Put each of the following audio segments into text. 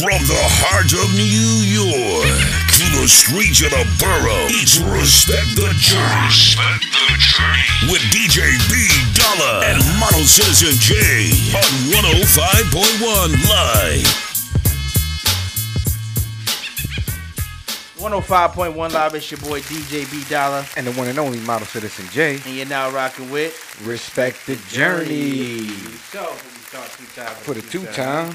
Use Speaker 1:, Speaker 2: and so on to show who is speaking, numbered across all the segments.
Speaker 1: From the heart of New York to the streets of the borough, it's Respect the Journey. Respect the Journey. With DJ B Dollar and Model Citizen J on 105.1 Live.
Speaker 2: 105.1 Live, it's your boy DJ B Dollar.
Speaker 3: And the one and only Model Citizen J.
Speaker 2: And you're now rocking with
Speaker 3: Respect the Journey.
Speaker 2: So, we start two times.
Speaker 3: For the two time.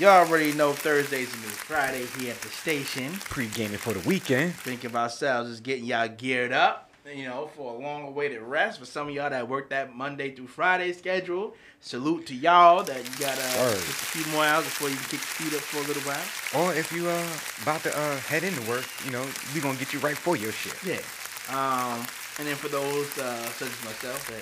Speaker 2: Y'all already know Thursday's a new Friday here at the station.
Speaker 3: Pre-gaming for the weekend.
Speaker 2: Think of ourselves as getting y'all geared up, you know, for a long awaited rest. For some of y'all that work that Monday through Friday schedule, salute to y'all that you
Speaker 3: Word.
Speaker 2: just a few more hours before you can kick your feet up for a little while.
Speaker 3: Or if you uh about to uh head into work, you know, we gonna get you right for your shit.
Speaker 2: Yeah. Um, and then for those uh, such as myself that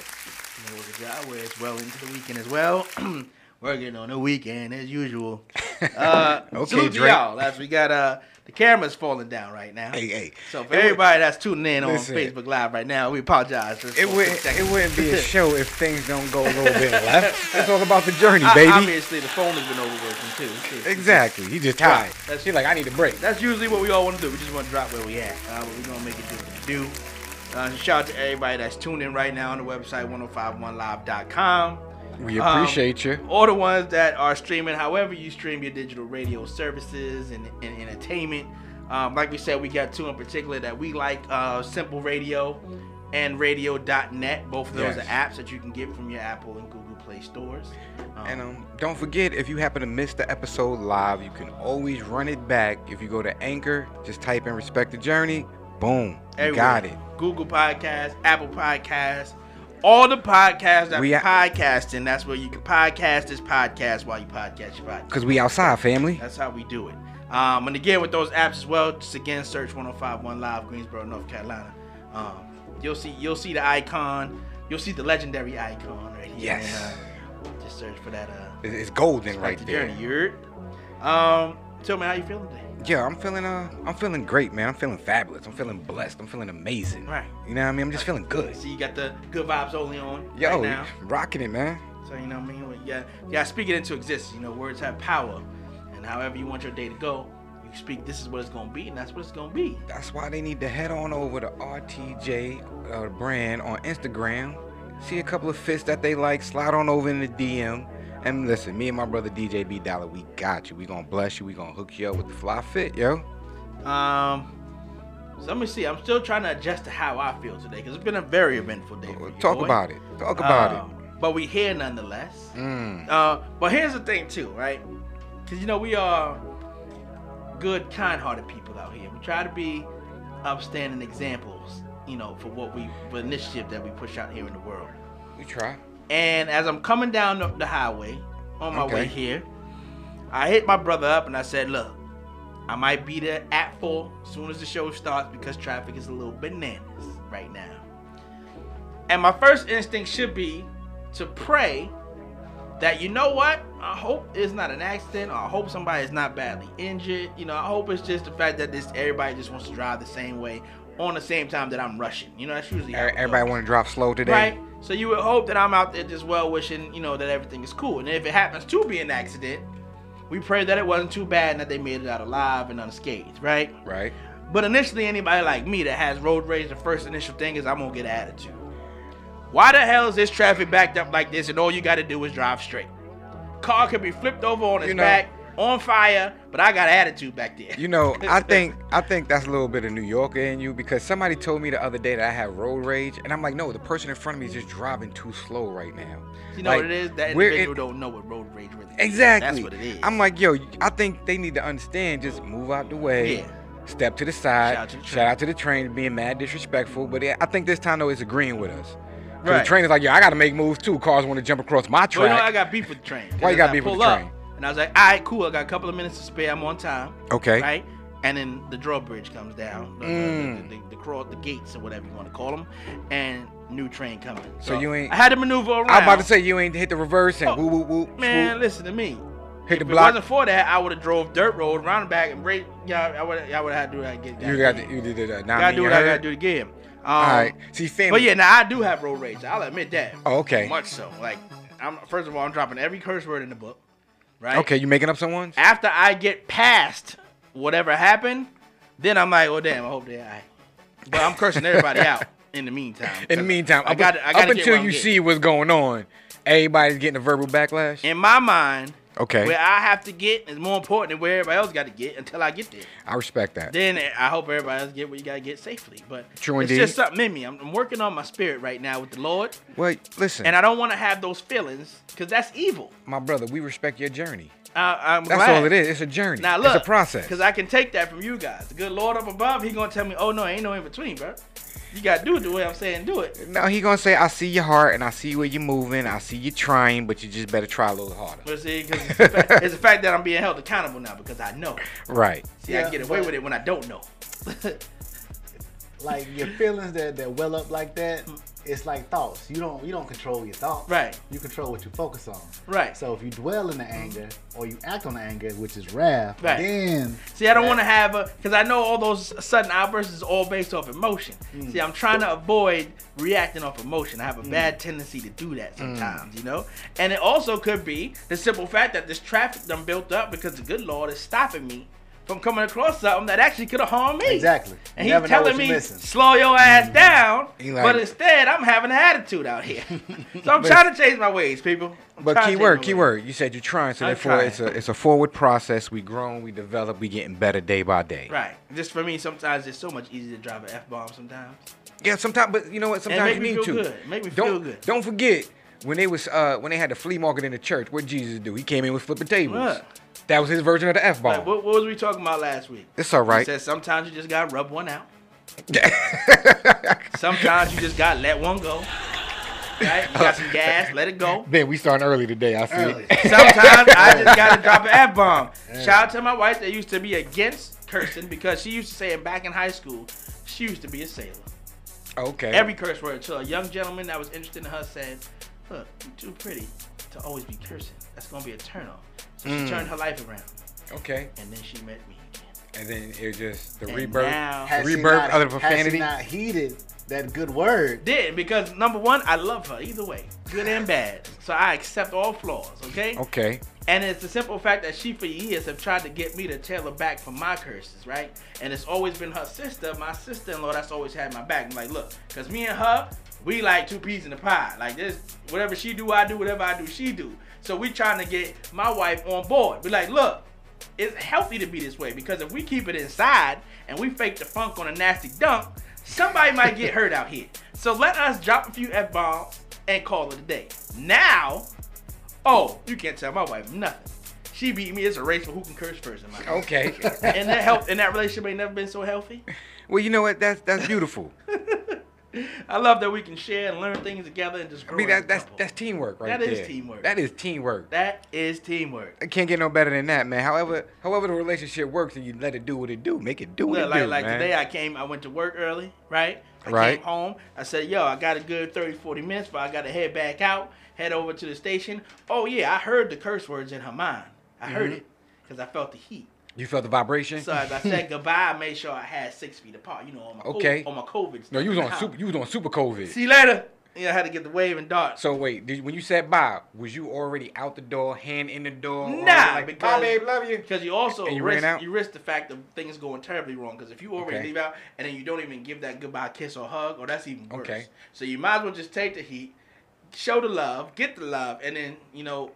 Speaker 2: you know work a job where it's well into the weekend as well, working on the weekend as usual. Uh,
Speaker 3: Okay,
Speaker 2: salute to y'all. As we got uh the camera's falling down right now.
Speaker 3: Hey, hey.
Speaker 2: So for
Speaker 3: It would-
Speaker 2: everybody that's tuning in
Speaker 3: Listen.
Speaker 2: on Facebook Live right now, we apologize.
Speaker 3: It wouldn't it wouldn't be a show if things don't go a little bit left. It's all about the journey,
Speaker 2: O-
Speaker 3: baby.
Speaker 2: Obviously, the phone has been overworking too.
Speaker 3: Exactly. He just tired.
Speaker 2: That's-
Speaker 3: He's like, I need a break.
Speaker 2: That's usually what we all want to do. We just want to drop where we at. Uh, but we're going to make it do what it do. Uh, shout out to everybody that's tuned in right now on the website 1051live.com.
Speaker 3: We
Speaker 2: Um,
Speaker 3: appreciate you.
Speaker 2: All the ones that are streaming, however you stream your digital radio services and, and entertainment. Um, like we said, we got two in particular that we like uh, Simple Radio and Radio.net. Both of those
Speaker 3: Yes.
Speaker 2: are apps that you can get from your Apple and Google Play stores. Um,
Speaker 3: And um, don't forget, if you happen to miss the episode live, you can always run it back. If you go to Anchor, just type in "Respect the Journey." Boom,
Speaker 2: everywhere.
Speaker 3: got it.
Speaker 2: Google Podcasts, Apple Podcasts, all the podcasts that
Speaker 3: We
Speaker 2: we
Speaker 3: a-
Speaker 2: podcasting. That's where you can podcast this podcast while you podcast your podcast.
Speaker 3: Cause we outside, family.
Speaker 2: That's how we do it. Um, and again, with those apps as well, just again search 1051 Live Greensboro, North Carolina. Um, you'll see you'll see the icon. You'll see the legendary icon right here.
Speaker 3: Yes.
Speaker 2: And, uh, just search for that. Uh,
Speaker 3: It's golden right
Speaker 2: the
Speaker 3: there.
Speaker 2: Journey, you heard? Um, tell me how you feeling today.
Speaker 3: Yeah, I'm feeling uh, I'm feeling great, man. I'm feeling fabulous. I'm feeling blessed. I'm feeling amazing.
Speaker 2: Right.
Speaker 3: You know what I mean? I'm just feeling good.
Speaker 2: See, you got the good vibes only on
Speaker 3: Yo,
Speaker 2: right now.
Speaker 3: rocking it, man.
Speaker 2: So you know what I mean? Yeah, yeah. Speak it into existence. You know, words have power, and however you want your day to go, you speak. This is what it's gonna be, and that's what it's gonna be.
Speaker 3: That's why they need to head on over to RTJ uh, brand on Instagram. See a couple of fits that they like, slide on over in the DM. And listen, me and my brother DJ B Dollar, we got you. We gonna bless you. We gonna hook you up with the fly fit, yo.
Speaker 2: Um, so let me see. I'm still trying to adjust to how I feel today because it's been a very eventful day. for you,
Speaker 3: Talk
Speaker 2: boy.
Speaker 3: about it. Talk about
Speaker 2: Uh, But we here nonetheless.
Speaker 3: it. Mm.
Speaker 2: Uh, but here's the thing too, right? Because you know we are good, kind-hearted people out here. We try to be upstanding examples, you know, for what we for initiative that we push out here in the world.
Speaker 3: We try.
Speaker 2: And as I'm coming down the, the highway on my way here, I hit my brother up and I said, "Look, I might be there at full as soon as the show starts because traffic is a little bananas right now." And my first instinct should be to pray that you know what? I hope it's not an accident. I hope somebody is not badly injured. You know, I hope it's just the fact that this everybody just wants to drive the same way on the same time that I'm rushing. You know, that's usually how
Speaker 3: Everybody want to drop slow today.
Speaker 2: Right. So you would hope that I'm out there just well wishing, you know, that everything is cool. And if it happens to be an accident, we pray that it wasn't too bad and that they made it out alive and unscathed, right?
Speaker 3: Right.
Speaker 2: But initially, anybody like me that has road rage, the first initial thing is I'm gonna get an attitude. Why the hell is this traffic backed up like this and all you gotta do is drive straight? Car could be flipped over on its
Speaker 3: You know-
Speaker 2: back, on fire, but I got attitude back there.
Speaker 3: You know, I think I think that's a little bit of New Yorker in you because somebody told me the other day that I have road rage, and I'm like, no, the person in front of me is just driving too slow right now.
Speaker 2: You know
Speaker 3: Like,
Speaker 2: what it is? That individual
Speaker 3: in-
Speaker 2: don't know what road rage really is.
Speaker 3: Exactly.
Speaker 2: That's what it is.
Speaker 3: I'm like, yo, I think they need to understand. Just move out the way.
Speaker 2: Yeah.
Speaker 3: Step to the side.
Speaker 2: Shout out to the
Speaker 3: Shout
Speaker 2: train.
Speaker 3: out to the train being mad disrespectful. But yeah, I think this time though it's agreeing with us.
Speaker 2: Right.
Speaker 3: The train is like, yo, I gotta make moves too. Cars want to jump across my train.
Speaker 2: Well, you know, I got beef with the train.
Speaker 3: Why you got beef with the
Speaker 2: up,
Speaker 3: train?
Speaker 2: And I was like, all right, cool. I got a couple of minutes to spare. I'm on time.
Speaker 3: okay.
Speaker 2: Right? And then the drawbridge comes down, the, the-
Speaker 3: Mm.
Speaker 2: the, the, the, cross, the gates or whatever you want to call them, and new train coming.
Speaker 3: So you ain't-
Speaker 2: I had to maneuver around.
Speaker 3: I'm about to say you ain't hit the reverse and
Speaker 2: Oh,
Speaker 3: woo woo woo.
Speaker 2: man, listen to me.
Speaker 3: Hit
Speaker 2: if
Speaker 3: the
Speaker 2: it
Speaker 3: block.
Speaker 2: wasn't for that, I would have drove dirt road around the back and break. Yeah, I would. I would have had to do that. Get,
Speaker 3: You got you did that. Now
Speaker 2: Gotta do what I gotta do again. Um,
Speaker 3: All right. See, family.
Speaker 2: But yeah, now I do have road rage. I'll admit that.
Speaker 3: Oh, okay.
Speaker 2: Much so. Like, I'm first of all, I'm dropping every curse word in the book. Right?
Speaker 3: Okay, you making up some ones?
Speaker 2: After I get past whatever happened, then I'm like, oh damn, I hope they alright. But I'm cursing everybody out in the meantime.
Speaker 3: In the meantime,
Speaker 2: I
Speaker 3: up,
Speaker 2: got I gotta get
Speaker 3: until you
Speaker 2: getting.
Speaker 3: see what's going on, everybody's getting a verbal backlash.
Speaker 2: in my mind,
Speaker 3: Okay,
Speaker 2: where I have to get is more important than where everybody else got to get until I get there.
Speaker 3: I respect that.
Speaker 2: Then I hope everybody else get where you gotta get safely. But
Speaker 3: True
Speaker 2: it's
Speaker 3: indeed.
Speaker 2: just something in me. I'm, I'm working on my spirit right now with the Lord,
Speaker 3: Well, listen,
Speaker 2: and I don't want to have those feelings because that's evil.
Speaker 3: my brother, we respect your journey.
Speaker 2: I, I'm
Speaker 3: That's
Speaker 2: glad.
Speaker 3: all it is. It's a journey.
Speaker 2: Now look,
Speaker 3: it's a process.
Speaker 2: Because I can take that from you guys. The good Lord up above, He gonna tell me, "Oh no, ain't no in between, bro. You gotta do it the way I'm saying do it."
Speaker 3: no, he gonna say, "I see your heart and I see where you're moving. I see you trying, but you just better try a little harder."
Speaker 2: But see, because it's, the fact- it's the fact that I'm being held accountable now because I know.
Speaker 3: Right.
Speaker 2: See, I
Speaker 4: Yeah,
Speaker 2: can get away
Speaker 4: but-
Speaker 2: with it when I don't know.
Speaker 4: like your feelings that, that well up like that, hmm. it's like thoughts. You don't you don't control your thoughts.
Speaker 2: Right.
Speaker 4: You control what you focus on.
Speaker 2: Right.
Speaker 4: So if you dwell in the anger or you act on the anger, which is wrath,
Speaker 2: Right.
Speaker 4: then
Speaker 2: See, I don't want to have a because I know all those sudden outbursts is all based off emotion.
Speaker 3: Mm.
Speaker 2: See, I'm trying to avoid reacting off emotion. I have a hmm. bad tendency to do that hmm. sometimes, you know. And it also could be the simple fact that this traffic done built up because the good Lord is stopping me from coming across something that actually could have harmed me.
Speaker 4: Exactly.
Speaker 2: And he's
Speaker 4: never know what
Speaker 2: telling me
Speaker 4: missing.
Speaker 2: slow your ass down,
Speaker 3: like-
Speaker 2: but instead I'm having an attitude out here. so I'm trying to change my ways, people. I'm
Speaker 3: But key word, key word. You said you're trying, so
Speaker 2: I'm
Speaker 3: therefore
Speaker 2: trying.
Speaker 3: it's a it's a forward process. We grown, we develop, we getting better day by day.
Speaker 2: Right. Just for me, sometimes it's so much easier to drive an f bomb. Sometimes.
Speaker 3: Yeah, sometimes, but you know what? Sometimes you
Speaker 2: me
Speaker 3: need
Speaker 2: feel
Speaker 3: to.
Speaker 2: good. Make me
Speaker 3: don't,
Speaker 2: feel good.
Speaker 3: Don't forget when they was uh when they had the flea market in the church. What Jesus do? He came in with flipping tables. That was his version of the f bomb.
Speaker 2: Like, what, what was we talking about last week?
Speaker 3: It's all
Speaker 2: He
Speaker 3: right.
Speaker 2: said sometimes you just gotta rub one out. Sometimes you just gotta let one go. Right? You got some gas, let it go.
Speaker 3: Man, we starting early today. I see.
Speaker 4: Early.
Speaker 2: Sometimes I just gotta drop an F bomb. Shout out to my wife that used to be against cursing because she used to say it back in high school. She used to be a sailor.
Speaker 3: okay.
Speaker 2: Every curse word. So a young gentleman that was interested in her said, "Look, you're too pretty to always be cursing. That's gonna be a turn off." So she
Speaker 3: Mm.
Speaker 2: turned her life around,
Speaker 3: okay.
Speaker 2: and then she met me again.
Speaker 3: And then it was just the
Speaker 2: And
Speaker 3: rebirth.
Speaker 2: now-
Speaker 4: Has
Speaker 3: Rebirth
Speaker 4: not-
Speaker 3: of the
Speaker 4: Has
Speaker 3: profanity?
Speaker 4: she not heeded that good word?
Speaker 2: Did because number one, I love her either way, good and bad. So I accept all flaws. Okay.
Speaker 3: Okay.
Speaker 2: And it's the simple fact that she for years have tried to get me to tailor back for my curses, right? And it's always been her sister, my sister-in-law, that's always had my back. I'm like, look, cause me and her, we like two peas in a pie. Like this, whatever she do, I do. Whatever I do, she do. So we trying to get my wife on board. Be like, look, it's healthy to be this way because if we keep it inside and we fake the funk on a nasty dunk, somebody might get hurt out here. So let us drop a few f bombs and call it a day. Now. Oh, you can't tell my wife nothing. She beat me. It's a race for who can curse first in my house.
Speaker 3: Okay.
Speaker 2: And that help and that relationship ain't never been so healthy.
Speaker 3: well, you know what? That's that's beautiful.
Speaker 2: I love that we can share and learn things together and just
Speaker 3: I
Speaker 2: grow.
Speaker 3: mean, that, that's that's teamwork right
Speaker 2: That
Speaker 3: there.
Speaker 2: is teamwork.
Speaker 3: That is teamwork.
Speaker 2: that is teamwork.
Speaker 3: It can't get no better than that, man. However, however the relationship works, and you let it do what it do, make it do what
Speaker 2: Look,
Speaker 3: it
Speaker 2: like
Speaker 3: do,
Speaker 2: like
Speaker 3: man.
Speaker 2: today I came, I went to work early, right? I
Speaker 3: Right.
Speaker 2: came home. I said, yo, I got a good 30, 40 minutes, but I got to head back out, head over to the station. Oh, yeah, I heard the curse words in her mind. I
Speaker 3: Mm-hmm.
Speaker 2: heard it because I felt the heat.
Speaker 3: You felt the vibration.
Speaker 2: So as I said goodbye, I made sure I had six feet apart. You know, on my
Speaker 3: Okay.
Speaker 2: COVID, on my COVID.
Speaker 3: no, you was on super. You was on super COVID.
Speaker 2: See you later. Yeah, I had to get the wave and dart.
Speaker 3: So wait, did, when you said bye, was you already out the door, hand in the door?
Speaker 2: Nah,
Speaker 3: like,
Speaker 2: because-
Speaker 3: bye, babe, love you.
Speaker 2: Because you also
Speaker 3: And you
Speaker 2: risk,
Speaker 3: ran out?
Speaker 2: you risk the fact of things going terribly wrong. Because if you already
Speaker 3: Okay.
Speaker 2: leave out and then you don't even give that goodbye kiss or hug, or that's even worse.
Speaker 3: Okay.
Speaker 2: So you might as well just take the heat, show the love, get the love, and then you know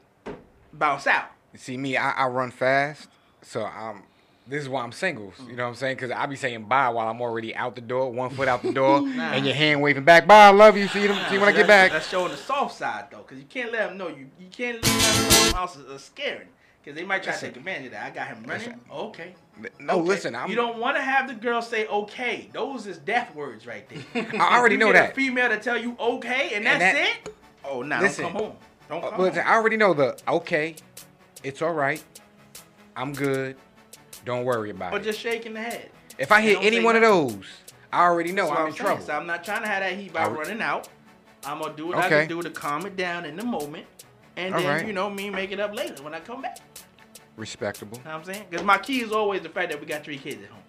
Speaker 2: bounce out.
Speaker 3: See me, I, I run fast, so I'm. This is why I'm singles. You know what I'm saying? Because I be saying bye while I'm already out the door, one foot out the door,
Speaker 2: Nah.
Speaker 3: and your hand waving back. Bye, I love you. See you. See you when I get back.
Speaker 2: That's showing the soft side though, because you can't let them know you. You can't let them know them else is is scaring. Because they might try to
Speaker 3: Listen.
Speaker 2: take advantage of that. I got him running.
Speaker 3: Listen.
Speaker 2: Okay.
Speaker 3: No,
Speaker 2: Okay.
Speaker 3: listen. I'm,
Speaker 2: you don't want to have the girl say okay. Those is death words right there.
Speaker 3: I already
Speaker 2: You
Speaker 3: know
Speaker 2: get
Speaker 3: that.
Speaker 2: A female to tell you okay, and that's
Speaker 3: that-
Speaker 2: it. Oh, nah,
Speaker 3: Listen.
Speaker 2: don't come home. Don't
Speaker 3: Uh,
Speaker 2: come
Speaker 3: listen,
Speaker 2: home.
Speaker 3: I already know the okay. It's all right. I'm good. Don't worry about
Speaker 2: Or
Speaker 3: it.
Speaker 2: Or just shaking the head.
Speaker 3: if I hit any one of those, I already know
Speaker 2: what
Speaker 3: I'm in
Speaker 2: saying.
Speaker 3: trouble.
Speaker 2: So I'm not trying to have that heat by
Speaker 3: I-
Speaker 2: running out. I'm gonna do what I can do to calm it down in the moment, and
Speaker 3: All
Speaker 2: then
Speaker 3: right.
Speaker 2: you know me make it up later when I come back.
Speaker 3: Respectable.
Speaker 2: You know what I'm saying? Because my key is always the fact that we got three kids at home.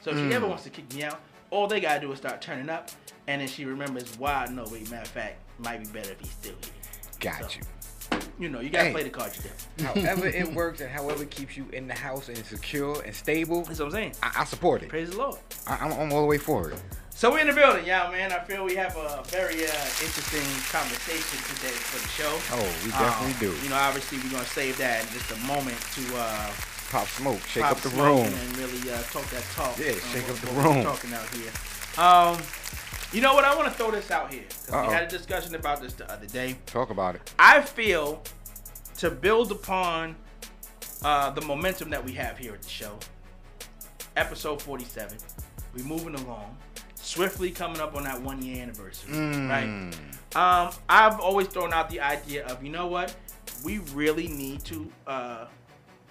Speaker 2: So if she
Speaker 3: Mm.
Speaker 2: ever wants to kick me out, all they gotta do is start turning up, and then she remembers, why. no, wait, matter of fact, might be better if he's still here.
Speaker 3: Got
Speaker 2: So,
Speaker 3: you.
Speaker 2: You know, you gotta
Speaker 3: Hey.
Speaker 2: play the cards you dealt.
Speaker 3: However it works and however it keeps you in the house and secure and stable,
Speaker 2: That's what I'm saying.
Speaker 3: I, I support it.
Speaker 2: Praise the Lord.
Speaker 3: I, I'm, I'm all the way for it.
Speaker 2: So we're in the building, yeah, man. I feel we have a very uh, interesting conversation today for the show.
Speaker 3: Oh, we definitely
Speaker 2: Um,
Speaker 3: do.
Speaker 2: You know, obviously we're gonna save that in just a moment to uh,
Speaker 3: Pop smoke, shake
Speaker 2: pop
Speaker 3: up the room.
Speaker 2: and really uh, talk that talk.
Speaker 3: Yeah,
Speaker 2: um,
Speaker 3: shake up the room.
Speaker 2: Talking out here. Um, you know what? I want to throw this out here 'cause we had a discussion about this the other day.
Speaker 3: Talk about it.
Speaker 2: I feel to build upon uh, the momentum that we have here at the show, episode 47, we're moving along, swiftly coming up on that one year anniversary, right?
Speaker 3: Mm.
Speaker 2: Um, I've always thrown out the idea of, you know what, we really need to uh,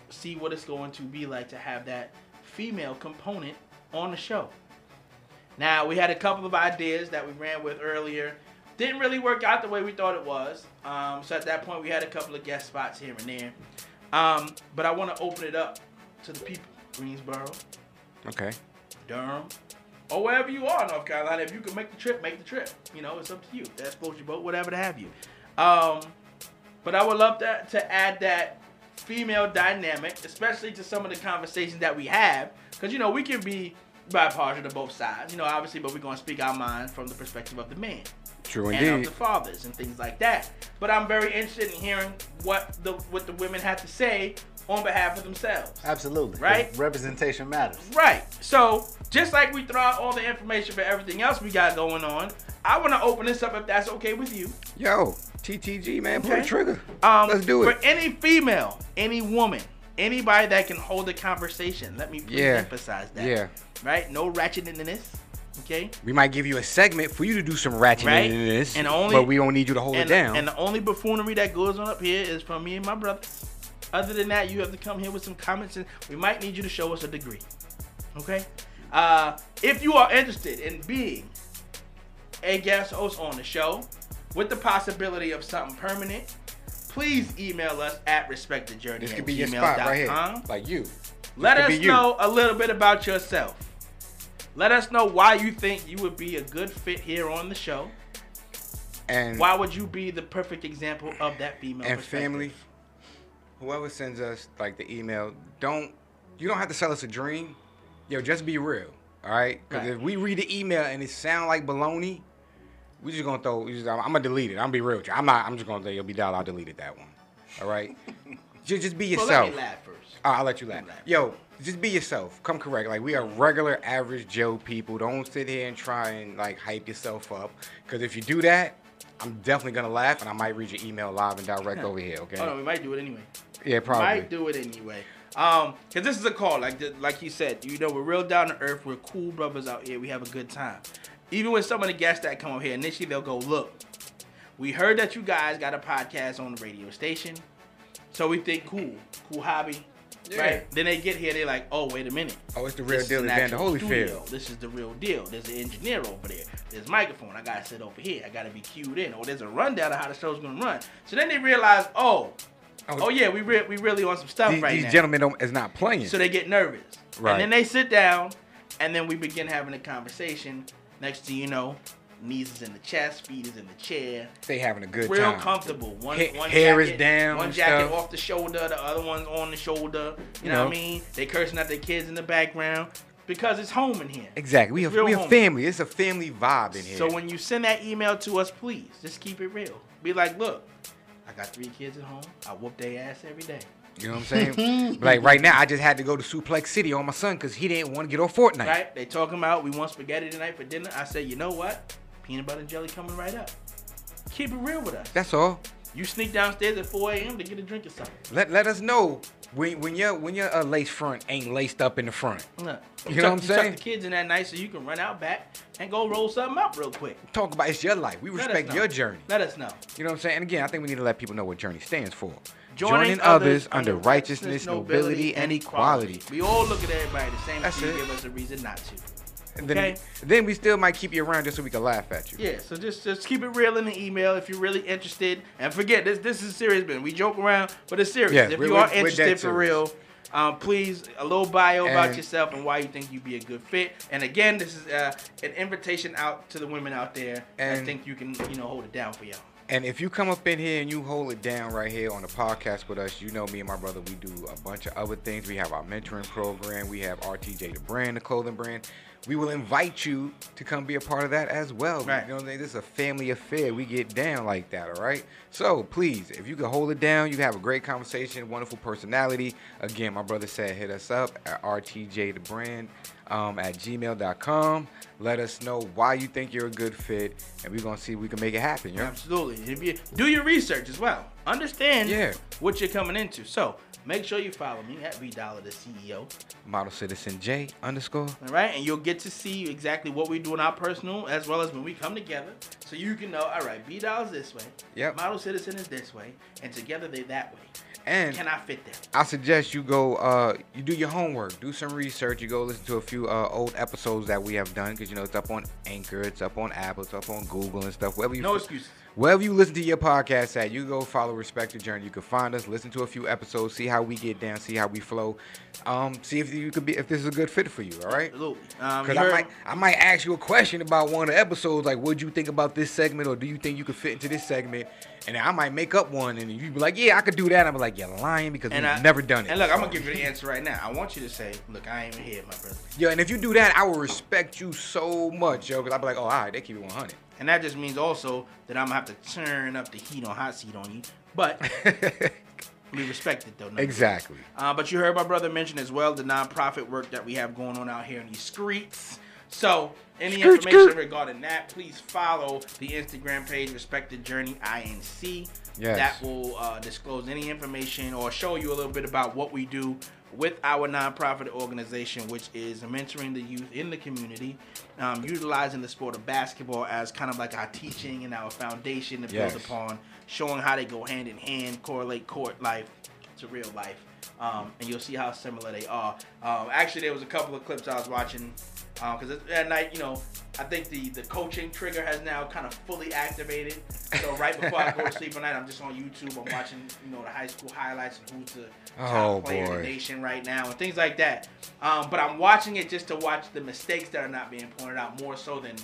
Speaker 2: see what it's going to be like to have that female component on the show. Now we had a couple of ideas that we ran with earlier. Didn't really work out the way we thought it was. Um, so at that point, we had a couple of guest spots here and there. Um, but I want to open it up to the people, Greensboro,
Speaker 3: Okay.
Speaker 2: Durham, or wherever you are in North Carolina. If you can make the trip, make the trip. You know, it's up to you. That's float your boat, whatever to have you. Um, but I would love to, to add that female dynamic, especially to some of the conversations that we have, because you know we can be bipartisan to both sides. You know, obviously, but we're gonna speak our mind from the perspective of the man
Speaker 3: True
Speaker 2: and of the fathers and things like that. But I'm very interested in hearing what the what the women have to say on behalf of themselves.
Speaker 4: Absolutely.
Speaker 2: Right?
Speaker 4: Representation matters.
Speaker 2: Right. So just like we throw out all the information for everything else we got going on, I want to open this up if that's okay with you.
Speaker 3: Yo, TTG man, pull the trigger.
Speaker 2: Um,
Speaker 3: Let's do it.
Speaker 2: For any female, any woman, anybody that can hold a conversation, let me please
Speaker 3: Yeah.
Speaker 2: emphasize that.
Speaker 3: Yeah.
Speaker 2: Right. No ratcheting in this. Okay.
Speaker 3: We might give you a segment for you to do some ratcheting
Speaker 2: Right.
Speaker 3: in this,
Speaker 2: And only-
Speaker 3: but we don't need you to hold
Speaker 2: and,
Speaker 3: it down.
Speaker 2: and the only buffoonery that goes on up here is from me and my brothers. Other than that, you have to come here with some comments, and we might need you to show us a degree. Okay? Uh, if you are interested in being a guest host on the show with the possibility of something permanent, please email us at respectthejourney
Speaker 3: this could be your spot right here, like you.
Speaker 2: Let us
Speaker 3: you.
Speaker 2: know a little bit about yourself. Let us know why you think you would be a good fit here on the show.
Speaker 3: And
Speaker 2: Why would you be the perfect example of that female
Speaker 3: and family, whoever sends us like the email, don't you don't have to sell us a dream. Yo, just be real, all right? Because
Speaker 2: Right.
Speaker 3: if we read the email and it sound like baloney, we just gonna throw. just- I'm, I'm gonna delete it. I'm gonna be real. with you. I'm not. I'm just gonna say, yo, be down. I'll delete it that one. All right. just just be
Speaker 2: Well,
Speaker 3: yourself.
Speaker 2: let me laugh first.
Speaker 3: All right, I'll let you laugh.
Speaker 2: laugh.
Speaker 3: Yo, just be yourself. Come correct. Like we are regular, average Joe people. Don't sit here and try and like hype yourself up. Because if you do that, I'm definitely gonna laugh, and I might read your email live and direct over here. Okay?
Speaker 2: Oh no, we might do it anyway.
Speaker 3: Yeah, probably.
Speaker 2: Might do it anyway. Um, cause this is a call, like like you said, you know, we're real down to earth. We're cool brothers out here. We have a good time. Even with some of the guests that come up here, initially they'll go, look, we heard that you guys got a podcast on the radio station, so we think cool, cool hobby,
Speaker 3: Yeah.
Speaker 2: right? Then they get here, they're like, oh wait a minute.
Speaker 3: Oh, it's the real
Speaker 2: This
Speaker 3: deal,
Speaker 2: an
Speaker 3: Evander Holyfield.
Speaker 2: studio. This is the real deal. There's an engineer over there. There's a microphone. I gotta sit over here. I gotta be cued in. Or there's a rundown of how the show's gonna run. So then they realize, oh,
Speaker 3: Oh,
Speaker 2: oh yeah, we re- we really on some stuff
Speaker 3: These,
Speaker 2: right
Speaker 3: these
Speaker 2: now.
Speaker 3: These gentlemen don't, is not playing.
Speaker 2: So they get nervous.
Speaker 3: Right.
Speaker 2: And then they sit down, and then we begin having a conversation. Next thing you know, knees is in the chest, feet is in the chair.
Speaker 3: they having a good
Speaker 2: Real
Speaker 3: time.
Speaker 2: comfortable. One,
Speaker 3: Ha-
Speaker 2: one
Speaker 3: hair is down
Speaker 2: One jacket
Speaker 3: stuff.
Speaker 2: off the shoulder, the other one's on the shoulder. You know,
Speaker 3: know.
Speaker 2: what I mean? They cursing at their kids in the background because it's home in here.
Speaker 3: Exactly. We
Speaker 2: real
Speaker 3: we a family. It's a family vibe in here.
Speaker 2: So when you send that email to us, please just keep it real. Be like, look, I got three kids at home. I whoop their ass every day.
Speaker 3: you know what I'm saying? like right now, I just had to go to Suplex City on my son because he didn't want to get on Fortnite.
Speaker 2: Right? They talking about we want spaghetti tonight for dinner. I said, you know what? Peanut butter and jelly coming right up. Keep it real with us.
Speaker 3: That's all.
Speaker 2: You sneak downstairs at 4 a.m. to get a drink or something.
Speaker 3: Let let us know when when your when your uh, lace front ain't laced up in the front.
Speaker 2: Look,
Speaker 3: You know what I'm
Speaker 2: tuck
Speaker 3: saying?
Speaker 2: the kids in that night so you can run out back and go roll something up real quick.
Speaker 3: Talk about it's your life. We respect your journey.
Speaker 2: Let us know.
Speaker 3: You know what I'm saying? And again, I think we need to let people know what journey stands for.
Speaker 2: Joining,
Speaker 3: others under righteousness, nobility, and equality.
Speaker 2: We all look at everybody the same.
Speaker 3: That's it.
Speaker 2: give us a reason not to.
Speaker 3: And then,
Speaker 2: Okay.
Speaker 3: then we still might keep you around just so we can laugh at you.
Speaker 2: Yeah, so just just keep it real in the email if you're really interested. And forget this this is serious, man. We joke around, but it's serious.
Speaker 3: Yeah,
Speaker 2: if you are interested for real, um, please a little bio about yourself and why you think you'd be a good fit. And again, this is uh, an invitation out to the women out there. I
Speaker 3: And-
Speaker 2: think you can you know hold it down for y'all.
Speaker 3: And if you come up in here and you hold it down right here on the podcast with us, you know me and my brother, we do a bunch of other things. We have our mentoring program. We have RTJ the brand, the clothing brand. We will invite you to come be a part of that as well.
Speaker 2: Right.
Speaker 3: You know, what saying? this is a family affair. We get down like that, all right? So please, if you can hold it down, you can have a great conversation, wonderful personality. Again, my brother said hit us up at RTJ the brand um, at gmail.com. Let us know why you think you're a good fit, and we're gonna see if we can make it happen. You know?
Speaker 2: Absolutely. Do your research as well, understand
Speaker 3: Yeah.
Speaker 2: what you're coming into. So make sure you follow me at B Dollar the CEO.
Speaker 3: Model Citizen J underscore.
Speaker 2: All right, and you'll get to see exactly what we do in our personal as well as when we come together, so you can know. All right, B Dollar's this way.
Speaker 3: Yep.
Speaker 2: Model Citizen is this way, and together they that way.
Speaker 3: And
Speaker 2: Can I fit that?
Speaker 3: I suggest you go, uh, you do your homework, do some research. You go listen to a few uh, old episodes that we have done because you know it's up on Anchor, it's up on Apple, it's up on Google and stuff. Wherever you
Speaker 2: No excuses.
Speaker 3: Wherever you listen to your podcast at, you go follow Respect the Journey. You can find us, listen to a few episodes, see how we get down, see how we flow, um, see if you could be if this is a good fit for you. All right.
Speaker 2: Absolutely. Um,
Speaker 3: Because I might, I might ask you a question about one of the episodes, like, what do you think about this segment, or do you think you could fit into this segment? And I might make up one, and you'd be like, yeah, I could do that. I'm like, you're lying because
Speaker 2: and
Speaker 3: we've
Speaker 2: I-
Speaker 3: never done it.
Speaker 2: And look, I'm gonna give you the answer right now. I want you to say, "Look, I ain't even here, my brother,"
Speaker 3: Yo, and if you do that, I will respect you so much, yo, because I'll be like, oh, all right, they keep it 100.
Speaker 2: And that just means also that I'm gonna have to turn up the heat on hot seat on you. But we respect it though. nonetheless.
Speaker 3: exactly.
Speaker 2: Uh, but you heard my brother mention as well the nonprofit work that we have going on out here in these streets. So, any
Speaker 3: Skirt,
Speaker 2: information
Speaker 3: skirt.
Speaker 2: regarding that, please follow the Instagram page Respect the Journey INC.
Speaker 3: Yes.
Speaker 2: That will uh, disclose any information or show you a little bit about what we do with our nonprofit organization, which is mentoring the youth in the community, um, utilizing the sport of basketball as kind of like our teaching and our foundation to build
Speaker 3: Yes.
Speaker 2: upon, showing how they go hand in hand, correlate court life to real life. Um, and you'll see how similar they are. Um, actually, there was a couple of clips I was watching because at night, you know, I think the the coaching trigger has now kind of fully activated. So right before I go to sleep at night, I'm just on YouTube. I'm watching, you know, the high school highlights and who's the
Speaker 3: Oh,
Speaker 2: top player in the nation right now and things like that. Um, but I'm watching it just to watch the mistakes that are not being pointed out more so than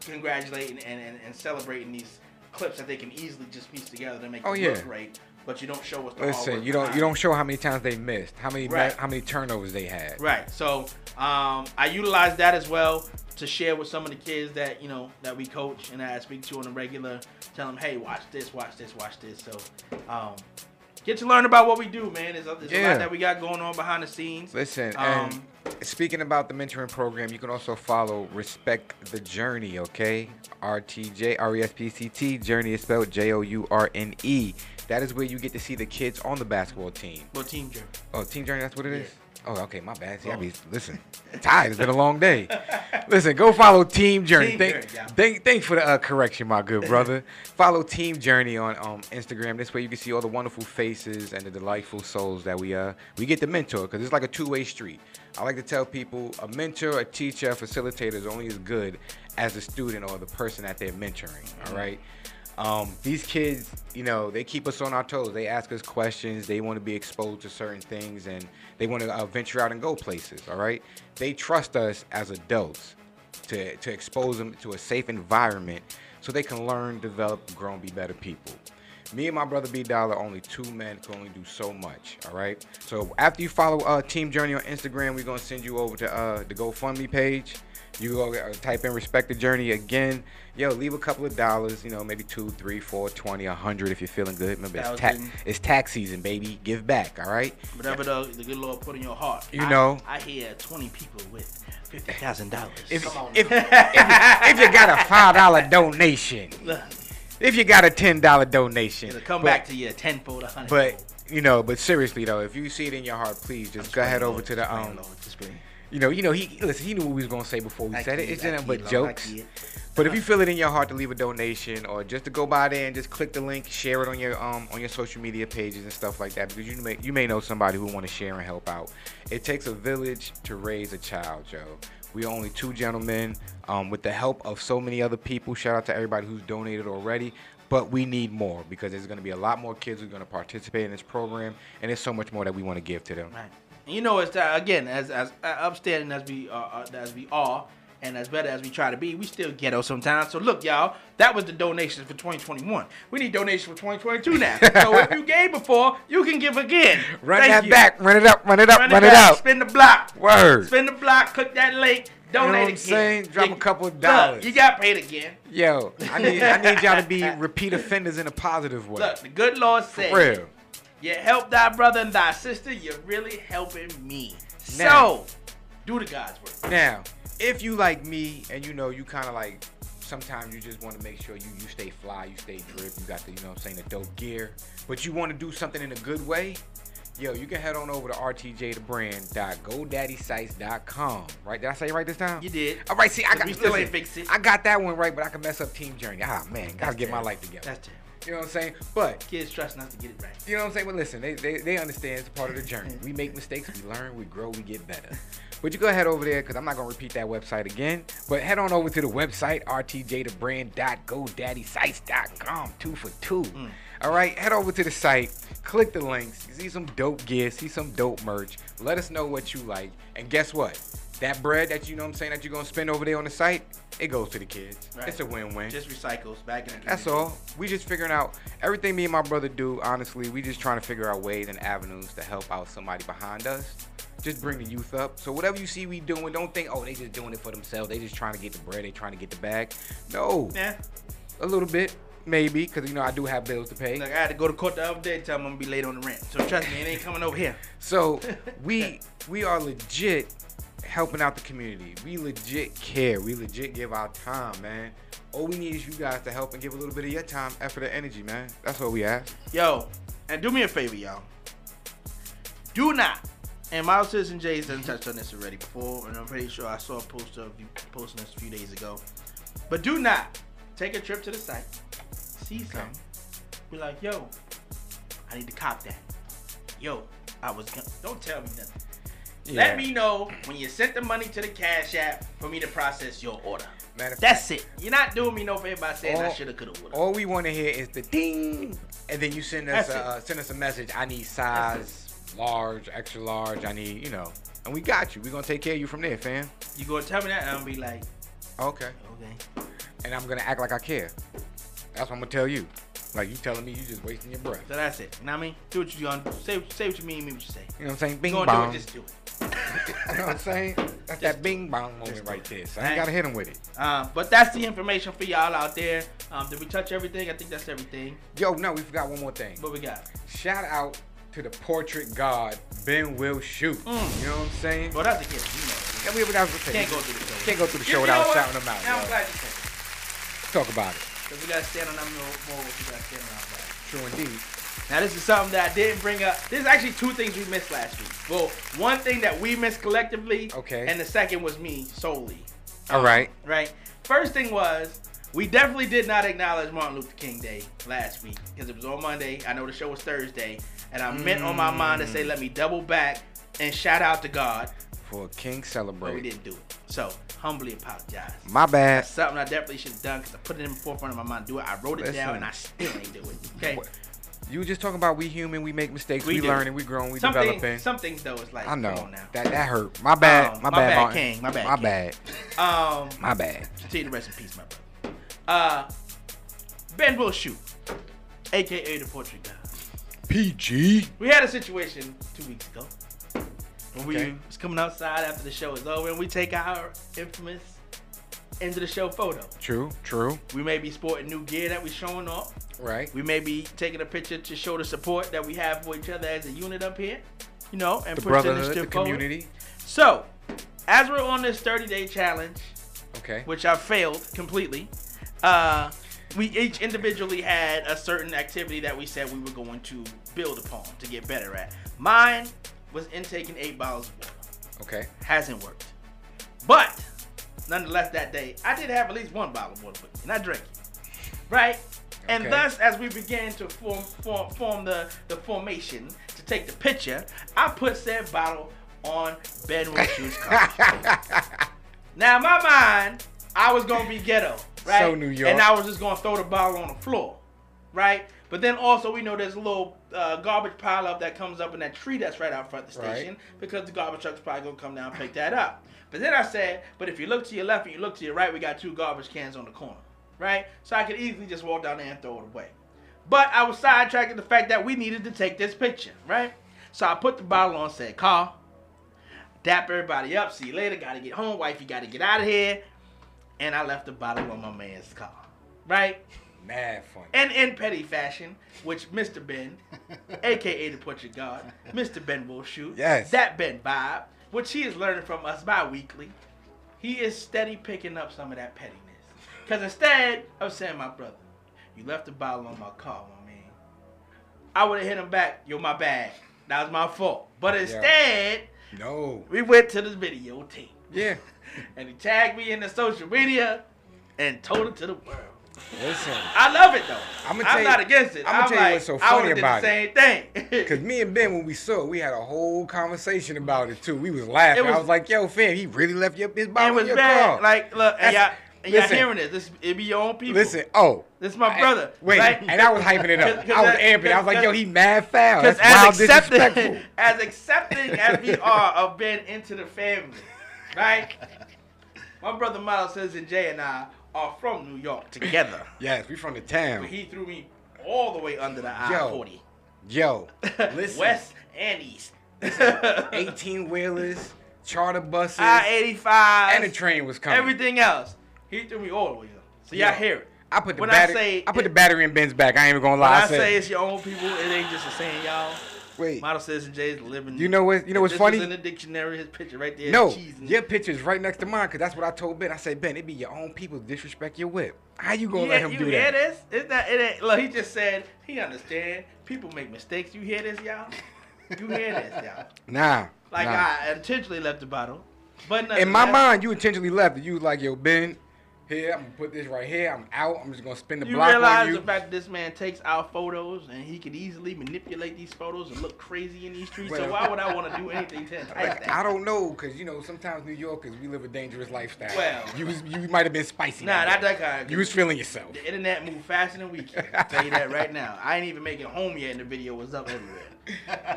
Speaker 2: congratulating and, and, and celebrating these clips that they can easily just piece together to make
Speaker 3: Oh,
Speaker 2: it
Speaker 3: yeah.
Speaker 2: look great. But you don't show us
Speaker 3: Listen, you don't
Speaker 2: behind
Speaker 3: you don't show how many times they missed, how many
Speaker 2: Right.
Speaker 3: how many turnovers they had.
Speaker 2: Right. So um, I utilize that as well to share with some of the kids that you know that we coach and that I speak to on a regular. Tell them, hey, watch this, watch this, watch this. So um, get to learn about what we do, man. There's, a, there's a lot that we got going on behind the scenes.
Speaker 3: Listen,
Speaker 2: Um,
Speaker 3: and speaking about the mentoring program, you can also follow Respect the Journey, okay? RTJ, R E S P C T, Journey is spelled J O U R N E. That is where you get to see the kids on the basketball team.
Speaker 2: Well, team journey.
Speaker 3: Oh, Team Journey, that's what it is?
Speaker 2: Yeah.
Speaker 3: Oh, okay, my bad. See, I
Speaker 2: Oh.
Speaker 3: be, listen, tired. It's been a long day. Listen, go follow Team Journey.
Speaker 2: Team
Speaker 3: thank,
Speaker 2: Journey, yeah.
Speaker 3: thank, thanks for the uh, correction, my good brother. follow Team Journey on um, Instagram. This way you can see all the wonderful faces and the delightful souls that we uh we get to mentor because it's like a two-way street. I like to tell people a mentor, a teacher, a facilitator is only as good as the student or the person that they're mentoring. All right. Um, these kids, you know, they keep us on our toes. They ask us questions. They want to be exposed to certain things, and they want to uh, venture out and go places. All right, they trust us as adults to to expose them to a safe environment so they can learn, develop, grow, and be better people. Me and my brother B Dollar, only two men, can only do so much. All right. So after you follow uh, Team Journey on Instagram, we're gonna send you over to uh, the GoFundMe page. You go uh, type in Respect the Journey again. Yo, leave a couple of dollars. You know, maybe two, three, four, twenty, a hundred if you're feeling good. Remember, it's tax, it's tax season, baby. Give back. All right.
Speaker 2: Whatever the, the good Lord put in your heart.
Speaker 3: You
Speaker 2: I-
Speaker 3: know.
Speaker 2: I hear 20 people with fifty thousand dollars.
Speaker 3: If, if, if, if you got a five dollar donation, if you got a ten dollar donation,
Speaker 2: it'll come
Speaker 3: but-
Speaker 2: back to you tenfold, a hundred.
Speaker 3: But you know, but seriously though, if you see it in your heart, please just go ahead over to the um, you know, you know, he listen, he knew what we was gonna say before we
Speaker 2: I
Speaker 3: said it. It's nothing but
Speaker 2: kid, Lord, I
Speaker 3: jokes. But if you feel it in your heart to leave a donation or just to go by there and just click the link, share it on your um on your social media pages and stuff like that, because you may you may know somebody who want to share and help out. It takes a village to raise a child, Joe. We are only two gentlemen. Um, with the help of so many other people, shout out to everybody who's donated already. But we need more because there's going to be a lot more kids who are going to participate in this program, and there's so much more that we want to give to them.
Speaker 2: Right. And you know, it's uh, again as as uh, upstanding as we are, uh, as we are, And as better as we try to be, we still ghetto sometimes. So look, y'all, that was the donations for 2021. We need donations for 2022 now. so if you gave before, you can give again.
Speaker 3: Run
Speaker 2: Thank
Speaker 3: that
Speaker 2: you.
Speaker 3: back, run it up, run it up,
Speaker 2: Run,
Speaker 3: run,
Speaker 2: it,
Speaker 3: it out.
Speaker 2: Spin the block.
Speaker 3: Word.
Speaker 2: Spin the block. Click that link.
Speaker 3: know
Speaker 2: Donate
Speaker 3: what I'm
Speaker 2: again.
Speaker 3: saying? Drop a couple of
Speaker 2: look,
Speaker 3: dollars.
Speaker 2: you got paid again.
Speaker 3: Yo, I need I need y'all to be repeat offenders in a positive way.
Speaker 2: Look, the good Lord said,
Speaker 3: For real.
Speaker 2: You help thy brother and thy sister, you're really helping me.
Speaker 3: Now-
Speaker 2: so, do the God's work.
Speaker 3: Now, if you like me and you know you kind of like sometimes you just want to make sure you you stay fly, you stay drip, you got the you know what I'm saying the dope gear, but you want to do something in a good way, yo, you can head on over to rtjthebrand.godaddysites.com. Right? Did I say it right this time?
Speaker 2: You did.
Speaker 3: All right, see, I got
Speaker 2: We still
Speaker 3: listen,
Speaker 2: ain't fixed it.
Speaker 3: I got that one right, but I can mess up Team Journey. Ah man, gotta
Speaker 2: That's
Speaker 3: get my life together.
Speaker 2: That's terrible.
Speaker 3: You know what I'm saying? But
Speaker 2: Kids trusting us to get it right.
Speaker 3: you know what I'm saying? But listen, they, they, they understand it's a part of the journey. We make mistakes, we learn, we grow, we get better. But you go ahead over there because I'm not going to repeat that website again. But head on over to the website, rtjthebrand.godaddysites.com. Two for two. Mm. All right, head over to the site, click the links, see some dope gear, see some dope merch. Let us know what you like. And guess what? That bread that you know what I'm saying that you're to spend over there on the site, it goes to the kids.
Speaker 2: Right.
Speaker 3: It's a win win.
Speaker 2: Just recycles back in the
Speaker 3: That's all. We just figuring out everything me and my brother do. Honestly, we just trying to figure out ways and avenues to help out somebody behind us. Just bring the youth up. So whatever you see we doing, don't think, oh, they just doing it for themselves. They just trying to get the bread. They trying to get the bag. No,
Speaker 2: Yeah.
Speaker 3: a little bit, maybe, because you know I do have bills to pay.
Speaker 2: Like I had to go to court the other day and tell them I'm gonna be late on the rent. So trust me, it ain't coming over here.
Speaker 3: So we we are legit helping out the community. We legit care. We legit give our time, man. All we need is you guys to help and give a little bit of your time, effort, and energy, man. That's all we ask.
Speaker 2: Yo, and do me a favor, y'all. Do not. And Model Citizen J's done touched on this already before, and I'm pretty sure I saw a poster of you posting this a few days ago. But do not take a trip to the site, see something, be like, yo, I need to cop that. Yo, I was gonna. Don't tell me nothing. Let me know when you sent the money to the Cash App for me to process your order. That's it. You're not doing me no favor by saying I
Speaker 3: All-
Speaker 2: shoulda, coulda, woulda.
Speaker 3: All we want to hear is the ding, and then you send us a, uh, send us a message. I need size large, extra large. I need you know, and we got you. We gonna take care of you from there, fam.
Speaker 2: You gonna tell me that, and I'm gonna be like,
Speaker 3: Okay.
Speaker 2: okay.
Speaker 3: And I'm gonna act like I care. That's what I'm gonna tell you. Like you telling me you just wasting your breath.
Speaker 2: So that's it. You know what I mean? Do what you gonna say. Say what you mean. Mean what you say.
Speaker 3: You know what I'm saying?
Speaker 2: You
Speaker 3: Bing
Speaker 2: gonna
Speaker 3: bong.
Speaker 2: do it? Just do it.
Speaker 3: you know what I'm saying? That's that bing bong moment right there. So I ain't gotta hit him with it.
Speaker 2: Um, but that's the information for y'all out there. Um, did we touch everything? I think that's everything.
Speaker 3: Yo, no, we forgot one more thing.
Speaker 2: What we got?
Speaker 3: Shout out to the portrait god Ben Will Shoot.
Speaker 2: Mm.
Speaker 3: You know what I'm saying?
Speaker 2: Well, that's a gift. You know.
Speaker 3: Yeah, we, was gonna
Speaker 2: Can't go through the show.
Speaker 3: Can't go through the show without shouting them out.
Speaker 2: Now I'm glad you said it.
Speaker 3: Talk about it.
Speaker 2: Cause we gotta stand on more what we gotta stand on our back.
Speaker 3: True indeed.
Speaker 2: Now this is something that I didn't bring up. There's actually two things we missed last week. Well, one thing that we missed collectively.
Speaker 3: Okay.
Speaker 2: And the second was me solely.
Speaker 3: All right.
Speaker 2: Right. First thing was we definitely did not acknowledge Martin Luther King Day last week because it was on Monday. I know the show was Thursday, and I meant on my mind to say mm. let me double back and shout out to God,
Speaker 3: For a king
Speaker 2: but we didn't do it. So humbly apologize.
Speaker 3: My bad.
Speaker 2: That's something I definitely should have done because I put it in the forefront of my mind. to Do it. I wrote it down and I still ain't do it. Okay.
Speaker 3: You were just talking about we human, we make mistakes, we,
Speaker 2: We do.
Speaker 3: learning, we growing, we
Speaker 2: Some
Speaker 3: developing.
Speaker 2: things, some things though is like
Speaker 3: I know
Speaker 2: now.
Speaker 3: that that hurt. My bad.
Speaker 2: Um,
Speaker 3: my,
Speaker 2: my
Speaker 3: bad.
Speaker 2: bad. King. My bad,
Speaker 3: My bad.
Speaker 2: Um,
Speaker 3: My bad.
Speaker 2: continue to rest in peace, my brother. Uh, Ben will shoot, aka the portrait guy.
Speaker 3: PG.
Speaker 2: We had a situation two weeks ago when
Speaker 3: Okay.
Speaker 2: we was coming outside after the show is over, and we take our infamous into the show photo.
Speaker 3: True. True.
Speaker 2: We may be sporting new gear that we showing off.
Speaker 3: Right.
Speaker 2: We may be taking a picture to show the support that we have for each other as a unit up here. You know, and
Speaker 3: The
Speaker 2: put
Speaker 3: brotherhood, the
Speaker 2: forward.
Speaker 3: community.
Speaker 2: So, as we're on this 30 day challenge,
Speaker 3: Okay.
Speaker 2: which I failed completely. Uh, we each individually had a certain activity that we said we were going to build upon to get better at. Mine was intaking eight bottles of water.
Speaker 3: Okay.
Speaker 2: Hasn't worked. But nonetheless, that day I did have at least one bottle of water with me, and I drank it. Right? And
Speaker 3: Okay.
Speaker 2: thus, as we began to form form, form the, the formation to take the picture, I put said bottle on Wishu's car. Now, in my mind, I was gonna be ghetto, right?
Speaker 3: So New York.
Speaker 2: And I was just gonna throw the bottle on the floor, right? But then also we know there's a little uh, garbage pile up that comes up in that tree that's right out front of the
Speaker 3: Right.
Speaker 2: station because the garbage truck's probably gonna come down and pick that up. But then I said, but if you look to your left and you look to your right, we got two garbage cans on the corner, right? So I could easily just walk down there and throw it away. But I was sidetracked the fact that we needed to take this picture, right? So I put the bottle on, said, "Call, dap everybody up. See you later. Got to get home. wife, you got to get out of here." And I left the bottle on my man's car, right?
Speaker 3: Mad funny.
Speaker 2: And in petty fashion, which Mr. Ben, aka the Butcher God, Mr. Ben will shoot.
Speaker 3: Yes.
Speaker 2: That Ben vibe, which he is learning from us bi-weekly. He is steady picking up some of that pettiness. Cause instead of saying, my brother, you left the bottle on my car, my man. I would have hit him back, yo, my bad. That was my fault. But instead,
Speaker 3: No.
Speaker 2: we went to this video team.
Speaker 3: Yeah.
Speaker 2: And he tagged me in the social media and told it to the world.
Speaker 3: Listen.
Speaker 2: I love it though.
Speaker 3: I'ma
Speaker 2: I'm
Speaker 3: tell you-
Speaker 2: not against it.
Speaker 3: I'ma
Speaker 2: I'm
Speaker 3: tell you what's so funny
Speaker 2: would've
Speaker 3: about
Speaker 2: the same thing.
Speaker 3: Cause me and Ben, when we saw it, we had a whole conversation about it too. We was laughing.
Speaker 2: Was-
Speaker 3: I was like, "Yo, fam, he really left your his
Speaker 2: it was
Speaker 3: in your
Speaker 2: bad.
Speaker 3: car."
Speaker 2: Like, look, and y'all,
Speaker 3: That's-
Speaker 2: and y'all hearing this? This it be your own people.
Speaker 3: Listen, oh,
Speaker 2: this is my
Speaker 3: I-
Speaker 2: brother.
Speaker 3: Wait,
Speaker 2: right?
Speaker 3: and I was hyping it up.
Speaker 2: 'cause
Speaker 3: I was amping. I was like, "Yo, he mad foul.
Speaker 2: Because
Speaker 3: That's wild
Speaker 2: as accepting,
Speaker 3: disrespectful."
Speaker 2: as accepting as we are of being into the family, right? My brother Miles says and Jay and I are from New York together.
Speaker 3: Yes, we from the
Speaker 2: But
Speaker 3: town.
Speaker 2: he threw me all the way under the I
Speaker 3: Yo,
Speaker 2: forty,
Speaker 3: Yo, listen,
Speaker 2: west and east.
Speaker 3: eighteen wheelers, charter buses,
Speaker 2: I eighty five
Speaker 3: and the train was coming.
Speaker 2: Everything else, he threw me all the way up. So y'all hear it.
Speaker 3: I put the
Speaker 2: when
Speaker 3: battery.
Speaker 2: I say
Speaker 3: I put the battery in Ben's back. I ain't even gonna lie.
Speaker 2: I,
Speaker 3: I
Speaker 2: say it's your own people, it ain't just a saying y'all.
Speaker 3: Wait.
Speaker 2: Model Citizen J's living.
Speaker 3: You know what? You know what's funny?
Speaker 2: In the dictionary, his picture right there.
Speaker 3: No, your picture's right next to mine because that's what I told Ben. I said, Ben, it be your own people disrespect your whip. How you gonna
Speaker 2: You,
Speaker 3: let him
Speaker 2: you
Speaker 3: do
Speaker 2: hear
Speaker 3: that?
Speaker 2: this? It's not. It ain't. Look, he just said he understand. People make mistakes. You hear this, y'all? You hear this, y'all?
Speaker 3: Nah.
Speaker 2: Like
Speaker 3: nah.
Speaker 2: I intentionally left the bottle, but
Speaker 3: In my mind, you intentionally left it. You was like, yo, Ben, here, I'm gonna put this right here. I'm out. I'm just gonna spin the
Speaker 2: You
Speaker 3: block
Speaker 2: realize
Speaker 3: on you.
Speaker 2: the fact that this man takes our photos and he could easily manipulate these photos and look crazy in these streets. so why would I want to do anything to entice
Speaker 3: Like,
Speaker 2: that?
Speaker 3: I don't know, cause you know sometimes New Yorkers we live a dangerous lifestyle.
Speaker 2: Well-
Speaker 3: you was you might have been spicy.
Speaker 2: Nah,
Speaker 3: that
Speaker 2: not that kind.
Speaker 3: You was feeling yourself.
Speaker 2: The internet moved faster than we can. I'll tell you that right now. I ain't even making home yet, and the video was up everywhere.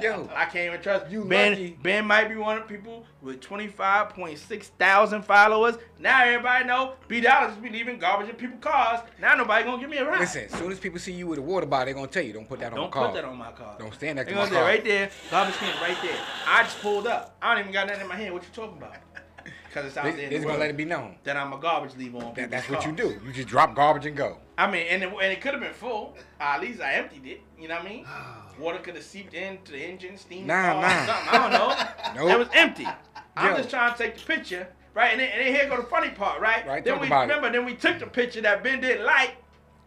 Speaker 3: Yo,
Speaker 2: I can't even trust
Speaker 3: You
Speaker 2: Ben.
Speaker 3: lucky.
Speaker 2: Ben might be one of the people with 25.6 thousand followers. Now everybody know B Dollars be leaving garbage in people's cars. Now nobody gonna give me a ride.
Speaker 3: listen. As soon as people see you with a water bottle, they gonna tell you, don't put that on
Speaker 2: Don't
Speaker 3: the car.
Speaker 2: put that on my car.
Speaker 3: Don't stand next
Speaker 2: They
Speaker 3: to my car.
Speaker 2: right there, garbage can right there. I just pulled up. I don't even got nothing in my hand. What you talking about? Because it's out
Speaker 3: They,
Speaker 2: there.
Speaker 3: they
Speaker 2: the
Speaker 3: just gonna let it be known.
Speaker 2: that I'm a garbage leaver on
Speaker 3: That, that's what you do. You just drop garbage and go.
Speaker 2: I mean, and it, and it could have been full. Uh, at least I emptied it. You know what I mean? Water could have seeped into the engine, steam.
Speaker 3: Nah,
Speaker 2: car,
Speaker 3: nah.
Speaker 2: Something. I don't know.
Speaker 3: Nope.
Speaker 2: It was empty. I'm
Speaker 3: Yo.
Speaker 2: just trying to take the picture, right? And then, and then here go the funny part, right?
Speaker 3: Right,
Speaker 2: Then we
Speaker 3: about it.
Speaker 2: remember. Then we took the picture that Ben didn't like.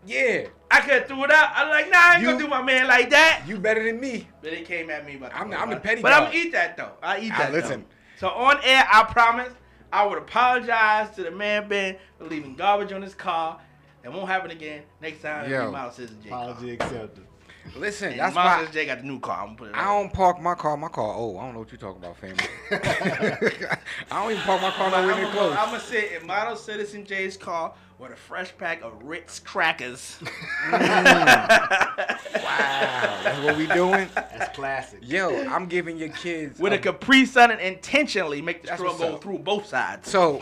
Speaker 3: Yeah,
Speaker 2: I could have threw it out. I'm like, nah, I ain't
Speaker 3: You-
Speaker 2: gonna do my man like that.
Speaker 3: you better than me.
Speaker 2: But they came at me But
Speaker 3: I'm the- I'm the petty
Speaker 2: But I'm
Speaker 3: dog.
Speaker 2: gonna eat that though. I eat that.
Speaker 3: listen.
Speaker 2: Though. So on air, I promise, I would apologize to the man Ben for leaving garbage on his car. It won't happen again. Next time,
Speaker 3: Yo.
Speaker 2: it'll be Model Citizen J car.
Speaker 4: Apology accepted.
Speaker 3: Listen,
Speaker 2: And
Speaker 3: that's
Speaker 2: Miles
Speaker 3: why
Speaker 2: Citizen J got the new car. I'm gonna put it.
Speaker 3: I
Speaker 2: on.
Speaker 3: don't park my car. My car. Oh, I don't know what you're talking about, family. I don't even park my car nowhere near
Speaker 2: I'm
Speaker 3: close.
Speaker 2: gonna sit in Model Citizen J's car with a fresh pack of Ritz crackers.
Speaker 3: Wow, that's what we doing.
Speaker 4: That's classic.
Speaker 3: Yo, I'm giving your kids
Speaker 2: with a Capri Sun and intentionally make the
Speaker 3: That's
Speaker 2: straw go
Speaker 3: up.
Speaker 2: through both sides.
Speaker 3: So,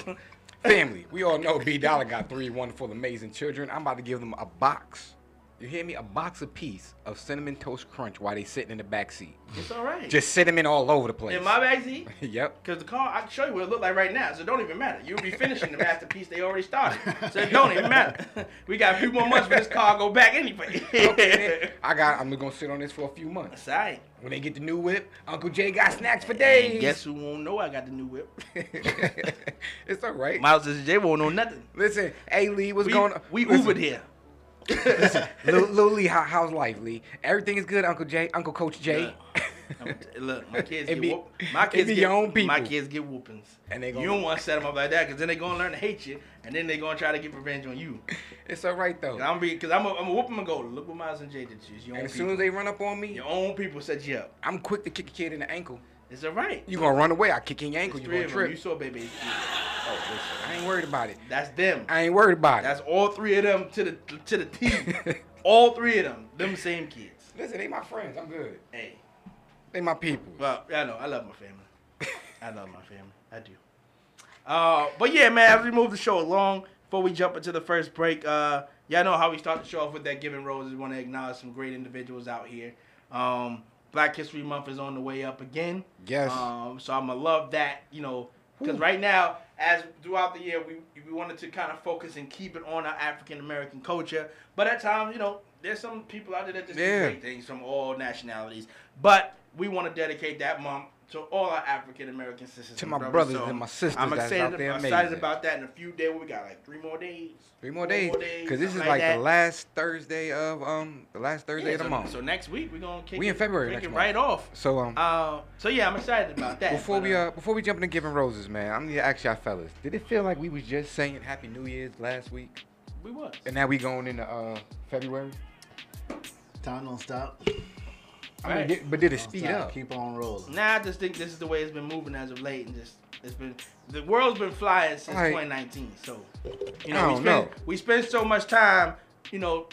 Speaker 3: family, we all know B Dollar got three wonderful, amazing children. I'm about to give them a box. You hear me? A box a piece of cinnamon toast crunch while they sitting in the back seat.
Speaker 2: It's all right.
Speaker 3: Just cinnamon all over the place.
Speaker 2: in my backseat.
Speaker 3: yep.
Speaker 2: Because the car, I can show you what it look like right now, so it don't even matter. You'll be finishing the masterpiece they already started, so it don't even matter. We got a few more months for this car go back anyway.
Speaker 3: Okay. I got. I'm gonna sit on this for a few months.
Speaker 2: That's all right.
Speaker 3: When they get the new whip, Uncle Jay got snacks for days.
Speaker 2: And guess who won't know I got the new whip?
Speaker 3: it's all right.
Speaker 2: Miles and Jay won't know nothing.
Speaker 3: Listen, hey Lee, what's
Speaker 2: We,
Speaker 3: going on?
Speaker 2: we Ubered here.
Speaker 3: Lil, Lil Lee, how, how's life, Lee? Everything is good, Uncle Jay, Uncle Coach Jay.
Speaker 2: Look, Look, my kids
Speaker 3: It
Speaker 2: get
Speaker 3: be-
Speaker 2: my kids
Speaker 3: be
Speaker 2: get,
Speaker 3: your own people.
Speaker 2: My kids get whoopings,
Speaker 3: And they
Speaker 2: you don't want to set them up like that, cause then they gonna learn to hate you, and then they gonna try to get revenge on you.
Speaker 3: It's all right though.
Speaker 2: And I'm be, cause I'm a, I'm a whoop them and go. Look what Miles and Jay did to you. It's your own
Speaker 3: And as
Speaker 2: people.
Speaker 3: soon as they run up on me,
Speaker 2: your own people set you up.
Speaker 3: I'm quick to kick a kid in the ankle.
Speaker 2: It's all right.
Speaker 3: You gonna run away? I kick in your ankle.
Speaker 2: It's
Speaker 3: You gonna
Speaker 2: them. You saw baby.
Speaker 3: Oh, listen, I ain't worried about it.
Speaker 2: That's them.
Speaker 3: I ain't worried about it.
Speaker 2: That's all three of them to the to the T. All three of them, them same kids.
Speaker 3: Listen, they my friends. I'm good.
Speaker 2: Hey,
Speaker 3: They my people.
Speaker 2: well, I know I love my family. I love my family. I do. Uh, but yeah, man, as we move the show along, before we jump into the first break, uh, y'all know how we start the show off with that giving roses. We want to acknowledge some great individuals out here. Um, Black History Month is on the way up again.
Speaker 3: Yes.
Speaker 2: Um, so I'm gonna love that, you know, because right now, as throughout the year, we we wanted to kind of focus and keep it on our African American culture. But at times, you know, there's some people out there that just do great things from all nationalities. But we want to dedicate that month to all our African American sisters
Speaker 3: To
Speaker 2: and
Speaker 3: my
Speaker 2: brothers.
Speaker 3: brothers and my sisters
Speaker 2: I'm
Speaker 3: that's
Speaker 2: excited,
Speaker 3: out there
Speaker 2: I'm excited
Speaker 3: amazing.
Speaker 2: about that in a few days. We got like three more days.
Speaker 3: Three more days. Because this is like
Speaker 2: that.
Speaker 3: the last Thursday of um the last Thursday
Speaker 2: Yeah,
Speaker 3: of the
Speaker 2: so,
Speaker 3: month.
Speaker 2: So next week we're gonna kick
Speaker 3: We in
Speaker 2: it-
Speaker 3: February
Speaker 2: kick
Speaker 3: next
Speaker 2: it
Speaker 3: month.
Speaker 2: right off.
Speaker 3: so um
Speaker 2: Uh, so yeah, I'm excited about that.
Speaker 3: before
Speaker 2: but,
Speaker 3: we uh before we jump into giving roses, man, I'm gonna ask y'all fellas. Did it feel like we was just saying Happy New Year's last week,
Speaker 2: we was.
Speaker 3: and now we going into uh February?
Speaker 4: Time don't stop.
Speaker 3: I mean, did- but did it
Speaker 4: Don't
Speaker 3: speed
Speaker 4: stop.
Speaker 3: up?
Speaker 4: Keep on rolling.
Speaker 2: Nah, I just think this is the way it's been moving as of late, and just it's been the world's been flying since
Speaker 3: Right.
Speaker 2: 2019. So you know, we
Speaker 3: don't
Speaker 2: spend
Speaker 3: know.
Speaker 2: we spend so much time, you know,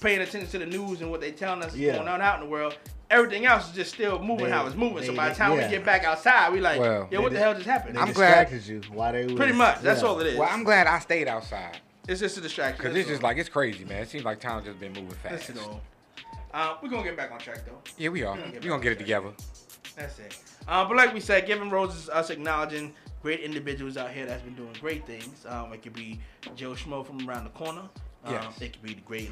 Speaker 2: paying attention to the news and what they telling us is
Speaker 4: Yeah.
Speaker 2: going on out in the world. Everything else is just still moving
Speaker 4: They-
Speaker 2: how it's moving. so by the time
Speaker 4: yeah.
Speaker 2: we get back outside, we like,
Speaker 3: Well,
Speaker 2: yeah, what
Speaker 4: they
Speaker 2: the hell just happened?
Speaker 4: They
Speaker 3: I'm glad-
Speaker 4: you while they was,
Speaker 2: Pretty much. That's all it is.
Speaker 3: Well, I'm glad I stayed outside
Speaker 2: it's just a distraction.
Speaker 3: because
Speaker 2: that's
Speaker 3: it's just like it's crazy, man. It seems like time's just been moving fast.
Speaker 2: That's
Speaker 3: fast.
Speaker 2: it all. Uh, we're gonna get back on track though.
Speaker 3: Yeah, we are.
Speaker 2: We're gonna
Speaker 3: We
Speaker 2: get
Speaker 3: gonna get it together.
Speaker 2: That's it. Uh, but like we said, giving roses, is us acknowledging great individuals out here that's been doing great things. Um, it could be Joe Schmo from around the corner. Um,
Speaker 3: Yes.
Speaker 2: It could be the great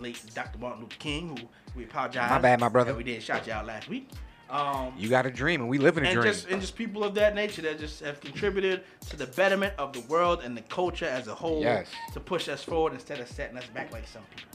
Speaker 2: late Dr. Martin Luther King, who we apologize.
Speaker 3: My bad, my brother.
Speaker 2: that We did shout you out last week. Um,
Speaker 3: You got a dream, and we live in a
Speaker 2: and
Speaker 3: dream.
Speaker 2: just and just people of that nature that just have contributed to the betterment of the world and the culture as a whole
Speaker 3: Yes.
Speaker 2: to push us forward instead of setting us back like some people.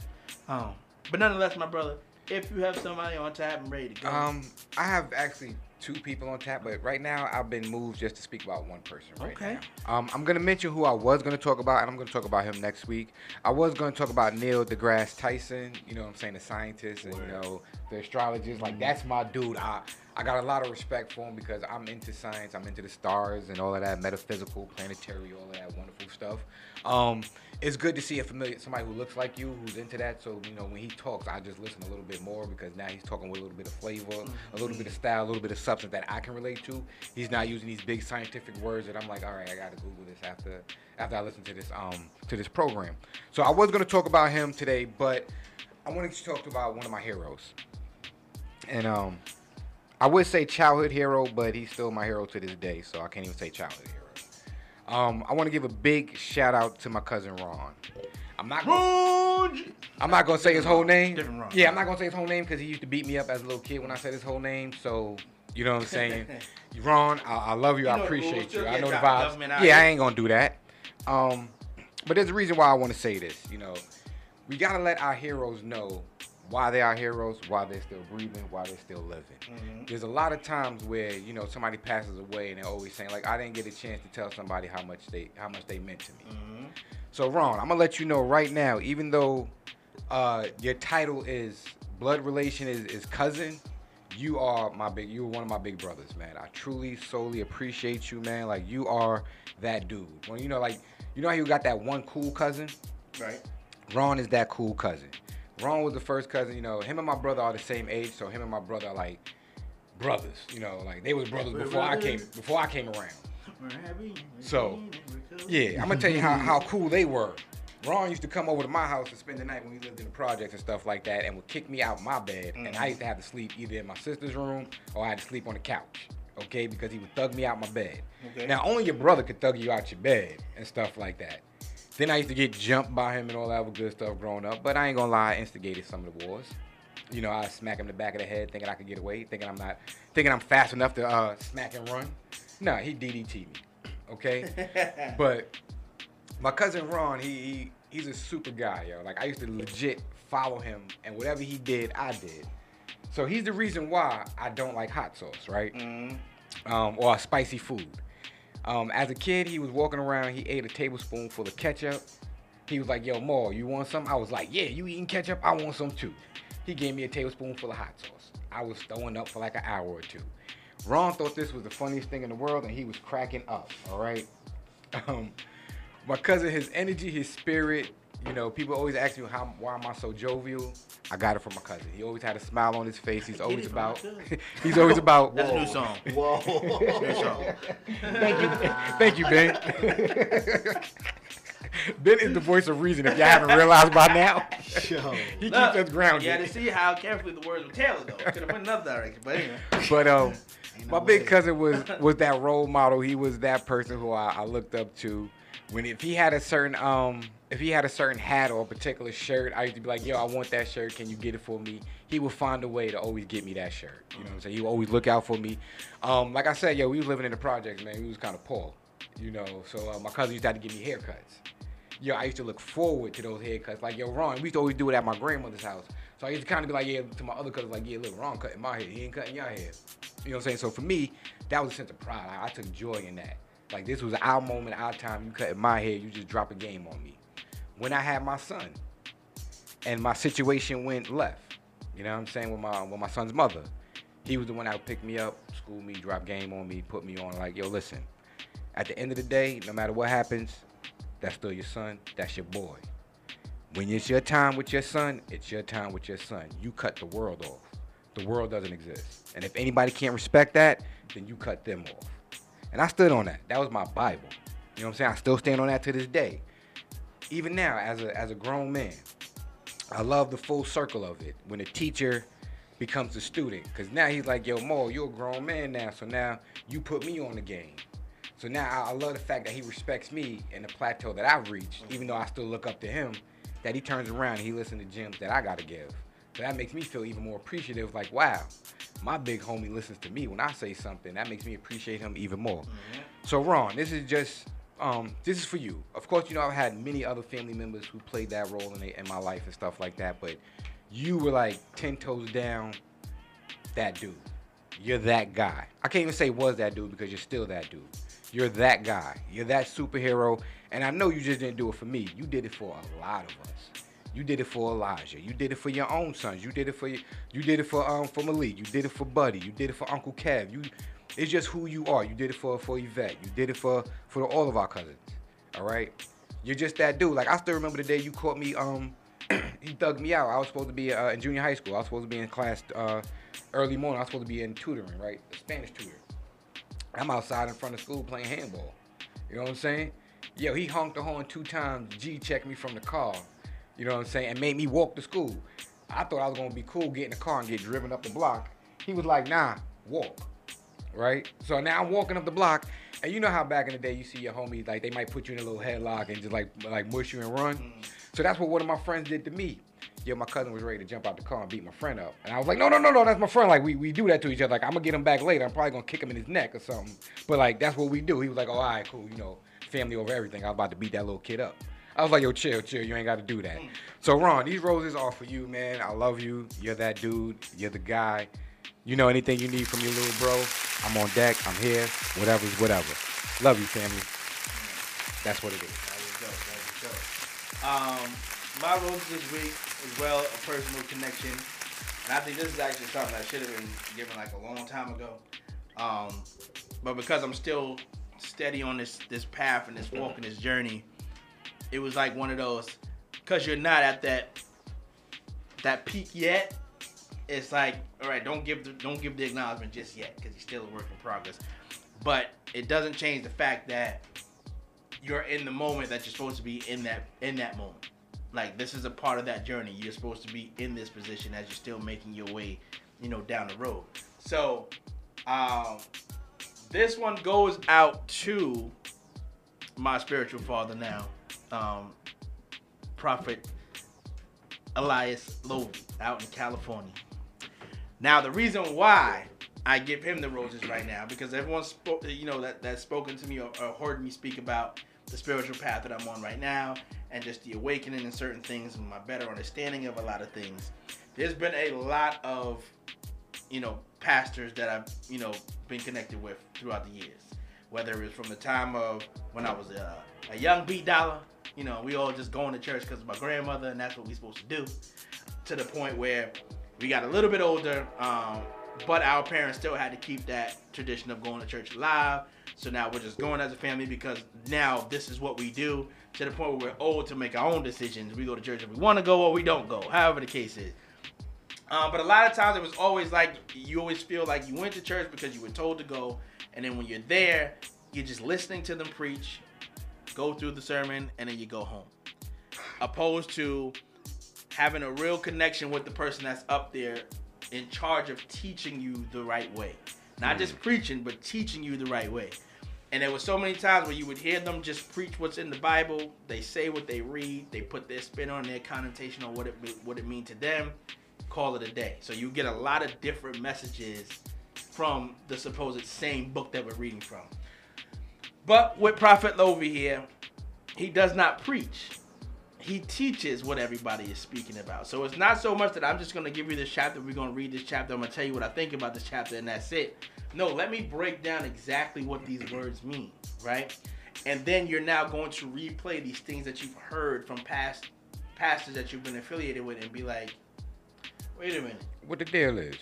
Speaker 2: Um, but nonetheless, my brother, if you have somebody on tap and ready to go,
Speaker 3: Um, I have actually two people on tap, but right now I've been moved just to speak about one person right
Speaker 2: Okay.
Speaker 3: now. Um, I'm gonna mention who I was gonna talk about, and I'm gonna talk about him next week. I was gonna talk about Neil deGrasse Tyson. You know, what I'm saying the scientist and you know the astrologist. Like that's my dude. I I got a lot of respect for him because I'm into science. I'm into the stars and all of that metaphysical, planetary, all of that wonderful stuff. Um, it's good to see a familiar somebody who looks like you who's into that. So you know when he talks, I just listen a little bit more because now he's talking with a little bit of flavor, a little bit of style, a little bit of substance that I can relate to. He's not using these big scientific words that I'm like, all right, I got to Google this after after I listen to this um to this program. So I was gonna talk about him today, but I wanted to talk about one of my heroes, and um. I would say childhood hero, but he's still my hero to this day, so I can't even say childhood hero. Um, I want to give a big shout out to my cousin Ron. I'm not gonna,
Speaker 2: Rouge!
Speaker 3: I'm not gonna say his whole name.
Speaker 2: Different Ron.
Speaker 3: Yeah, I'm not gonna say his whole name because he used to beat me up as a little kid when I said his whole name. So you know what I'm saying. Ron, I, I love you.
Speaker 2: You
Speaker 3: I
Speaker 2: know the rules,
Speaker 3: appreciate you. I know the vibes. Yeah, I ain't gonna do that. Um, but there's a reason why I want to say this. You know, we gotta let our heroes know why they are heroes, why they're still breathing, why they're still living.
Speaker 2: Mm-hmm.
Speaker 3: There's a lot of times where you know somebody passes away and they're always saying like, I didn't get a chance to tell somebody how much they how much they meant to me.
Speaker 2: Mm-hmm.
Speaker 3: So Ron, I'm gonna let you know right now, even though uh, your title is blood relation is, is cousin, you are my big you are one of my big brothers, man. I truly solely appreciate you, man. Like you are that dude. When you know like you know how you got that one cool cousin?
Speaker 2: Right.
Speaker 3: Ron is that cool cousin. Ron was the first cousin, you know, him and my brother are the same age, so him and my brother are like brothers, you know, like they was brothers before I came before I came around. So, Yeah, I'm gonna tell you how, how cool they were. Ron used to come over to my house to spend the night when we lived in the projects and stuff like that, and would kick me out my bed, and I mm. used to have to sleep either in my sister's room or I had to sleep on the couch. Okay, because he would thug me out my bed.
Speaker 2: Okay.
Speaker 3: Now only your brother could thug you out your bed and stuff like that. Then I used to get jumped by him and all that good stuff growing up. But I ain't gonna lie, I instigated some of the wars. You know, I smack him in the back of the head, thinking I could get away, thinking I'm not, thinking I'm fast enough to uh, smack and run. Nah, he DDT me. Okay, but my cousin Ron, he, he he's a super guy, yo. Like I used to legit follow him, and whatever he did, I did. So he's the reason why I don't like hot sauce, right? Um, or spicy food. Um, as a kid, he was walking around. He ate a tablespoon full of ketchup. He was like, "Yo, Ma, you want some?" I was like, "Yeah, you eating ketchup? I want some too." He gave me a tablespoon full of hot sauce. I was throwing up for like an hour or two. Ron thought this was the funniest thing in the world, and he was cracking up. All right. Um, my cousin, his energy, his spirit, You know, people always ask me how why am I so jovial? I got it from my cousin. He always had a smile on his face. He's always
Speaker 2: it from my
Speaker 3: about. he's always about.
Speaker 2: That's a new song.
Speaker 4: Whoa.
Speaker 2: New song.
Speaker 3: Thank you, thank you, Ben. ben is the voice of reason. If y'all haven't realized by now,
Speaker 4: Yo.
Speaker 3: he keeps
Speaker 2: Look,
Speaker 3: us grounded.
Speaker 2: Yeah, to see how carefully the words were tailored, though. Could have went another direction, but anyway.
Speaker 3: But um, my
Speaker 4: no
Speaker 3: big cousin was was that role model. He was that person who I, I looked up to. When if he had a certain um, if he had a certain hat or a particular shirt, I used to be like, "Yo, I want that shirt. Can you get it for me?" He would find a way to always get me that shirt. You know what I'm saying? He would always look out for me. Um, like I said, yo, we was living in the projects, man. We was kind of poor, you know. So uh, my cousin used to have to give me haircuts. Yo, I used to look forward to those haircuts. Like, yo, Ron, we used to always do it at my grandmother's house. So I used to kind of be like, yeah, to my other cousins, like, yeah, look, Ron cutting my hair. He ain't cutting your hair. You know what I'm saying? So for me, that was a sense of pride. I, I took joy in that. Like, this was our moment, our time. You cutting my hair, you just drop a game on me. When I had my son, and my situation went left, you know what I'm saying, with my with my son's mother, he was the one that would pick me up, school me, drop game on me, put me on, like, yo, listen, at the end of the day, no matter what happens, that's still your son. That's your boy. When it's your time with your son, it's your time with your son. You cut the world off. The world doesn't exist. And if anybody can't respect that, then you cut them off. And I stood on that. That was my Bible. You know what I'm saying? I still stand on that to this day. Even now, as a as a grown man, I love the full circle of it. When a teacher becomes a student. Cause now he's like, yo, Mo, you're a grown man now. So now you put me on the game. So now I, love the fact that he respects me and the plateau that I've reached, even though I still look up to him, that he turns around and he listens to gems that I gotta give. So that makes me feel even more appreciative, like, wow, my big homie listens to me when I say something. That makes me appreciate him even more. So Ron, this is just um, this is for you. Of course, you know I've had many other family members who played that role in, in my life and stuff like that, but you were like ten toes down that dude. You're that guy. I can't even say was that dude because you're still that dude. You're that guy. You're that superhero. And I know you just didn't do it for me. You did it for a lot of us. You did it for Elijah. You did it for your own sons. You did it for you. You did it for um for Malik. You did it for Buddy. You did it for Uncle Kev. You, it's just who you are. You did it for for Yvette. You did it for for all of our cousins. All right. You're just that dude. Like I still remember the day you caught me. Um, he thugged me out. I was supposed to be uh, in junior high school. I was supposed to be in class uh, early morning. I was supposed to be in tutoring, right? Spanish tutor. I'm outside in front of school playing handball. You know what I'm saying? Yo, he honked the horn two times. G checked me from the car. You know what I'm saying? And made me walk to school. I thought I was gonna be cool, get in the car and get driven up the block. He was like, nah, walk. Right? So now I'm walking up the block, and you know how back in the day you see your homies like they might put you in a little headlock and just like like mush you and run. Mm. So that's what one of my friends did to me. Yo, my cousin was ready to jump out the car and beat my friend up. And I was like, no, no, no, no, that's my friend. Like, we, we do that to each other. Like, I'm gonna get him back later. I'm probably gonna kick him in his neck or something. But like, that's what we do. He was like, oh, all right, cool, you know, family over everything. I was about to beat that little kid up. I was like, yo, chill, chill. You ain't gotta do that. So Ron, these roses are for you, man. I love you. You're that dude. You're the guy. You know anything you need from your little bro, I'm on deck. I'm here. Whatever's whatever. Love you, family. That's what it is.
Speaker 2: That dope. That dope. Um, my roses this week is well a personal connection, and I think this is actually something I should have been given like a long time ago. Um, but because I'm still steady on this this path and this walk and this journey, it was like one of those. Because you're not at that that peak yet. It's like, all right, don't give the don't give the acknowledgement just yet because you're still a work in progress. But it doesn't change the fact that you're in the moment that you're supposed to be in that in that moment. Like this is a part of that journey. You're supposed to be in this position as you're still making your way, you know, down the road. So, um, this one goes out to my spiritual father now, um, Prophet Elias Lovy out in California. Now, the reason why I give him the roses right now because everyone spoke, you know, that that's spoken to me or, or heard me speak about the spiritual path that I'm on right now and just the awakening and certain things and my better understanding of a lot of things. There's been a lot of, you know, pastors that I've, you know, been connected with throughout the years. Whether it was from the time of when I was a, a young B Dollar, you know, we all just going to church because of my grandmother and that's what we supposed to do, to the point where we got a little bit older. Um, but our parents still had to keep that tradition of going to church alive. So now we're just going as a family because now this is what we do to the point where we're old to make our own decisions. We go to church if we want to go or we don't go, however the case is. Um, but a lot of times it was always like you always feel like you went to church because you were told to go, and then when you're there, you're just listening to them preach, go through the sermon, and then you go home. Opposed to having a real connection with the person that's up there in charge of teaching you the right way. Not just mm. preaching, but teaching you the right way. And there were so many times where you would hear them just preach what's in the Bible. They say what they read. They put their spin on their connotation on what it what it mean to them. Call it a day. So you get a lot of different messages from the supposed same book that we're reading from. But with Prophet Lovy here, he does not preach. He teaches what everybody is speaking about. So it's not so much that I'm just going to give you this chapter. We're going to read this chapter. I'm going to tell you what I think about this chapter, and that's it. No, let me break down exactly what these words mean, right? And then you're now going to replay these things that you've heard from past pastors that you've been affiliated with and be like, wait a minute.
Speaker 3: What the deal is?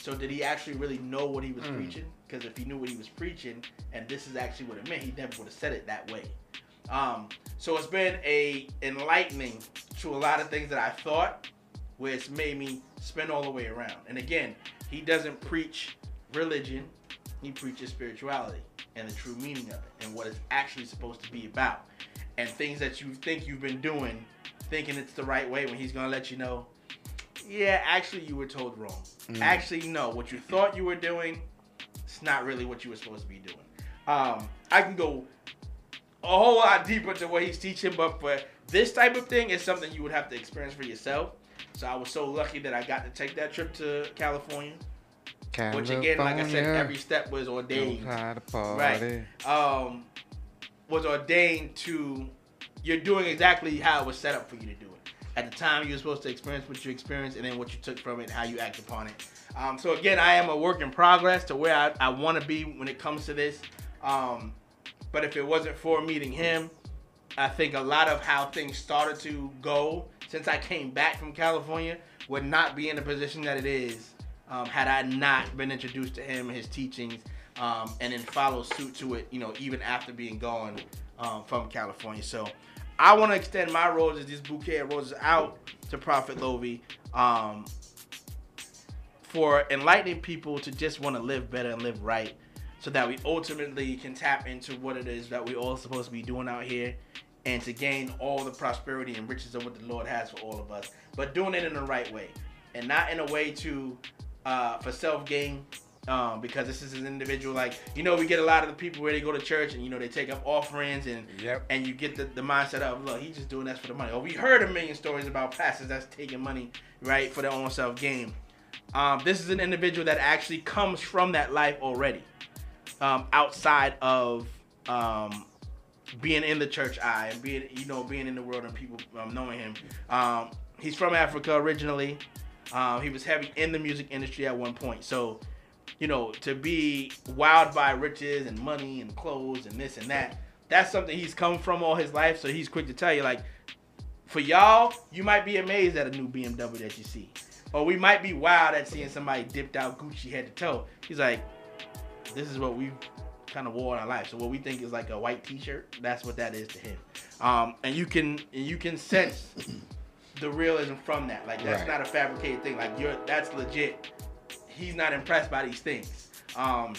Speaker 2: So did he actually really know what he was
Speaker 3: Mm.
Speaker 2: preaching? Because if he knew what he was preaching, and this is actually what it meant, he never would have said it that way. Um, so it's been a enlightening to a lot of things that I thought, where it's made me spin all the way around. And again, he doesn't preach religion; he preaches spirituality and the true meaning of it, and what it's actually supposed to be about. And things that you think you've been doing, thinking it's the right way, when he's gonna let you know, yeah, actually you were told wrong. Actually, no, what you thought you were doing, it's not really what you were supposed to be doing. Um, I can go a whole lot deeper to what he's teaching, but for this type of thing, it's something you would have to experience for yourself. So I was so lucky that I got to take that trip to California, which again, like I said, every step was ordained. Right. Um, was ordained to you're doing exactly how it was set up for you to do it. At the time you were supposed to experience what you experienced and then what you took from it how you act upon it um, so again i am a work in progress to where i, I want to be when it comes to this um, but if it wasn't for meeting him i think a lot of how things started to go since i came back from california would not be in the position that it is um, had I not been introduced to him his teachings, um, and then follow suit to it, you know, even after being gone um, from California. So I want to extend my roses, this bouquet of roses, out to Prophet Lovy um, for enlightening people to just want to live better and live right, so that we ultimately can tap into what it is that we all supposed to be doing out here. And to gain all the prosperity and riches of what the Lord has for all of us, but doing it in the right way, and not in a way to uh, for self gain. Um, because this is an individual like you know we get a lot of the people where they go to church and you know they take up offerings and
Speaker 3: Yep.
Speaker 2: and you get the, the mindset of look he's just doing that for the money. Or we heard a million stories about pastors that's taking money right for their own self gain. Um, this is an individual that actually comes from that life already, um, outside of um, being in the church eye and being you know being in the world and people um, knowing him. Um, he's from Africa originally. Um, he was heavy in the music industry at one point. So, you know, to be wowed by riches and money and clothes and this and that, that's something he's come from all his life. So he's quick to tell you, like, for y'all, you might be amazed at a new BMW that you see. Or we might be wild at seeing somebody dipped out Gucci head to toe. He's like, this is what we kind of wore in our life. So what we think is like a white T-shirt, that's what that is to him. Um, and you can and you can sense the realism from that. Like that's
Speaker 3: Right.
Speaker 2: not a fabricated thing. Like you're that's legit. He's not impressed by these things. Um,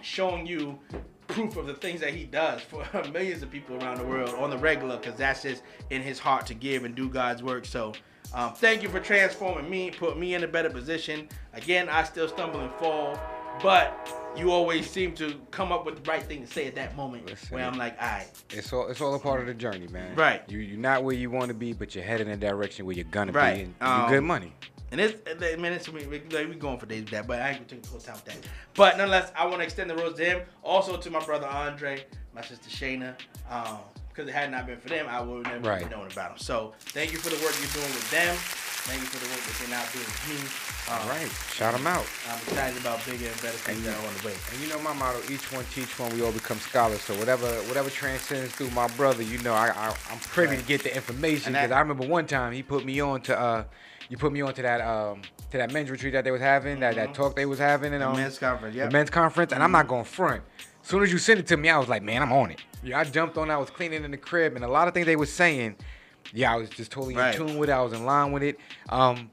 Speaker 2: showing you proof of the things that he does for millions of people around the world on the regular, because that's just in his heart to give and do God's work. So. Um, thank you for transforming me, put me in a better position. Again, I still stumble and fall, but you always seem to come up with the right thing to say at that moment
Speaker 3: Listen.
Speaker 2: where I'm like, all right,
Speaker 3: It's all it's all a part of the journey, man.
Speaker 2: Right.
Speaker 3: You you're not where you want to be, but you're headed in the direction where you're gonna
Speaker 2: Right.
Speaker 3: be, and
Speaker 2: Um,
Speaker 3: you good money.
Speaker 2: And it's, I mean, it's, we, we, we going for days with that, but I ain't gonna take the whole time with that. But nonetheless, I want to extend the rose to him. Also to my brother Andre, my sister Shayna. Um, because it had not been for them, I would have never
Speaker 3: Right.
Speaker 2: even known about them. So thank you for the work you're doing with them. Thank you for the work that you're now doing with me. Um,
Speaker 3: All right, shout them out.
Speaker 2: I'm excited about bigger and better things that are on the way.
Speaker 3: And you know my motto: each one teach one. We all become scholars. So whatever whatever transcends through my brother, you know, I, I I'm privy
Speaker 2: Right.
Speaker 3: to get the information because I remember one time he put me on to uh you put me onto that um to that men's retreat that they was having, that that talk they was having, and
Speaker 2: The
Speaker 3: um,
Speaker 2: men's conference, yeah.
Speaker 3: the men's conference, and I'm not going front. As soon as you sent it to me, I was like, man, I'm on it. Yeah, I jumped on. I was cleaning in the crib, and a lot of things they was saying, yeah, I was just totally
Speaker 2: Right.
Speaker 3: in tune with it. I was in line with it. Um,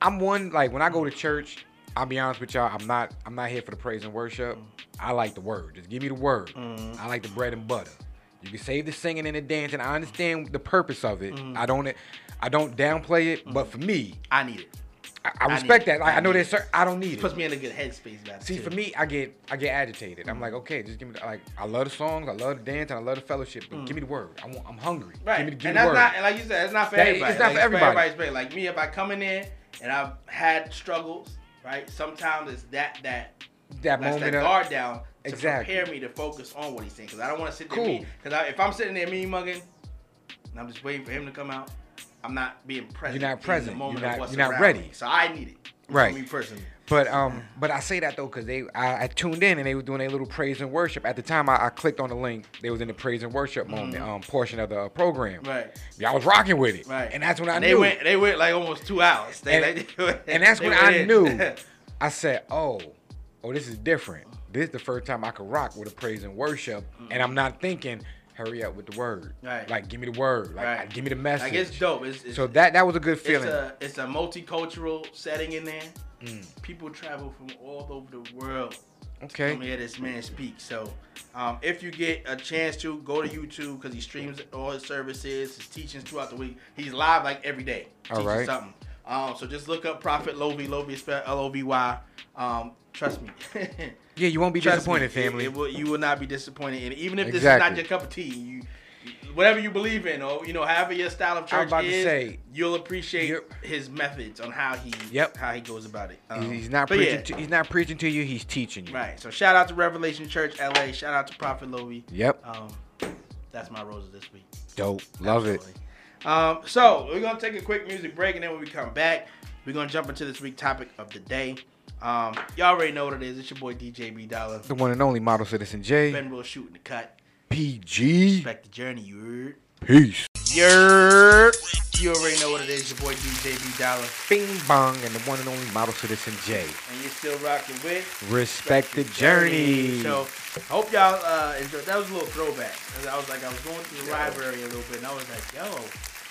Speaker 3: I'm one like when I go to church. I'll be honest with y'all. I'm not. I'm not here for the praise and worship. I like the word. Just give me the word.
Speaker 2: Mm-hmm.
Speaker 3: I like the bread and butter. You can save the singing and the dancing. I understand the purpose of it.
Speaker 2: Mm-hmm.
Speaker 3: I don't. I don't downplay it. But for me,
Speaker 2: I need it.
Speaker 3: I, I respect that. Like,
Speaker 2: I
Speaker 3: I know there's certain. I don't need it.
Speaker 2: Puts me in a good headspace about.
Speaker 3: See,
Speaker 2: too.
Speaker 3: for me, I get I get agitated. I'm mm. like, okay, just give me the, like I love the songs, I love the dance, and I love the fellowship. But give mm. me the word. I want, I'm hungry.
Speaker 2: Right.
Speaker 3: Give me, the- give
Speaker 2: and
Speaker 3: me the
Speaker 2: that's
Speaker 3: word.
Speaker 2: not, and like you said, it's not for
Speaker 3: That-
Speaker 2: everybody.
Speaker 3: it's not
Speaker 2: Like,
Speaker 3: for everybody.
Speaker 2: everybody's. Like me, if I come in there and I've had struggles, right? Sometimes it's that that
Speaker 3: that
Speaker 2: lets
Speaker 3: moment
Speaker 2: that
Speaker 3: of
Speaker 2: guard down to
Speaker 3: Exactly.
Speaker 2: prepare me to focus on what he's saying. Because I don't want to sit there
Speaker 3: Cool.
Speaker 2: because if I'm sitting there mean mugging, and I'm just waiting for him to come out, I'm not being present.
Speaker 3: You're not
Speaker 2: in
Speaker 3: present.
Speaker 2: The moment
Speaker 3: You're not- you're not ready.
Speaker 2: me. So I need it.
Speaker 3: Right.
Speaker 2: For me personally.
Speaker 3: But um, but I say that though because they I, I tuned in and they were doing a little praise and worship. At the time, I, I clicked on the link. They was in the praise and worship moment um portion of the uh, program.
Speaker 2: Mm-hmm. Right.
Speaker 3: Yeah, I was rocking with it.
Speaker 2: Right.
Speaker 3: And that's when I
Speaker 2: they
Speaker 3: knew.
Speaker 2: went. They went like almost two hours. They,
Speaker 3: And- and that's
Speaker 2: they
Speaker 3: when I
Speaker 2: in.
Speaker 3: knew. I said, oh, oh, this is different. This is the first time I could rock with a praise and worship, and I'm not thinking, hurry up with the word.
Speaker 2: Right.
Speaker 3: Like, give me the word. Like,
Speaker 2: Right.
Speaker 3: give me the message.
Speaker 2: Like it's dope. It's, it's,
Speaker 3: So that that was a good
Speaker 2: it's
Speaker 3: feeling.
Speaker 2: a it's a multicultural setting in there.
Speaker 3: Mm.
Speaker 2: People travel from all over the world
Speaker 3: okay.
Speaker 2: come hear this man speak. So, um, if you get a chance to go to YouTube because he streams all his services, his teachings throughout the week. He's live like every day,
Speaker 3: All
Speaker 2: teaching
Speaker 3: right.
Speaker 2: something. Um, so just look up Prophet. Lovy is spelled L O V Y. Um, trust me.
Speaker 3: Yeah, you won't be
Speaker 2: Trust
Speaker 3: disappointed,
Speaker 2: me,
Speaker 3: family.
Speaker 2: It, will, you will not be disappointed. And even if this is not your cup of tea, you whatever you believe in, or you know, however your style of church
Speaker 3: about to
Speaker 2: is,
Speaker 3: say,
Speaker 2: you'll appreciate his methods on how he
Speaker 3: Yep.
Speaker 2: how he goes about it.
Speaker 3: He's-
Speaker 2: Um,
Speaker 3: he's not preaching.
Speaker 2: yeah,
Speaker 3: To, he's not preaching to you. He's teaching you.
Speaker 2: right. So shout out to Revelation Church LA. Shout out to Prophet Lovy.
Speaker 3: Yep.
Speaker 2: Um, that's my roses this week.
Speaker 3: Dope. Love it.
Speaker 2: Um, so we're gonna take a quick music break, and then when we come back, we're gonna jump into this week topic of the day. Um, y'all already know what it is. It's your boy DJ B Dollar.
Speaker 3: The one and only model citizen J.
Speaker 2: Ben will shooting the cut.
Speaker 3: PG.
Speaker 2: Respect the journey, you heard?
Speaker 3: Peace.
Speaker 2: Yer. You already know what it is. Your boy DJ B Dollar,
Speaker 3: Bing bong and the one and only model citizen J.
Speaker 2: and you're still rocking with
Speaker 3: Respect the journey.
Speaker 2: So, I hope y'all uh, enjoyed. That was a little throwback. I was like, I was going through the library a little bit, and I was like, yo,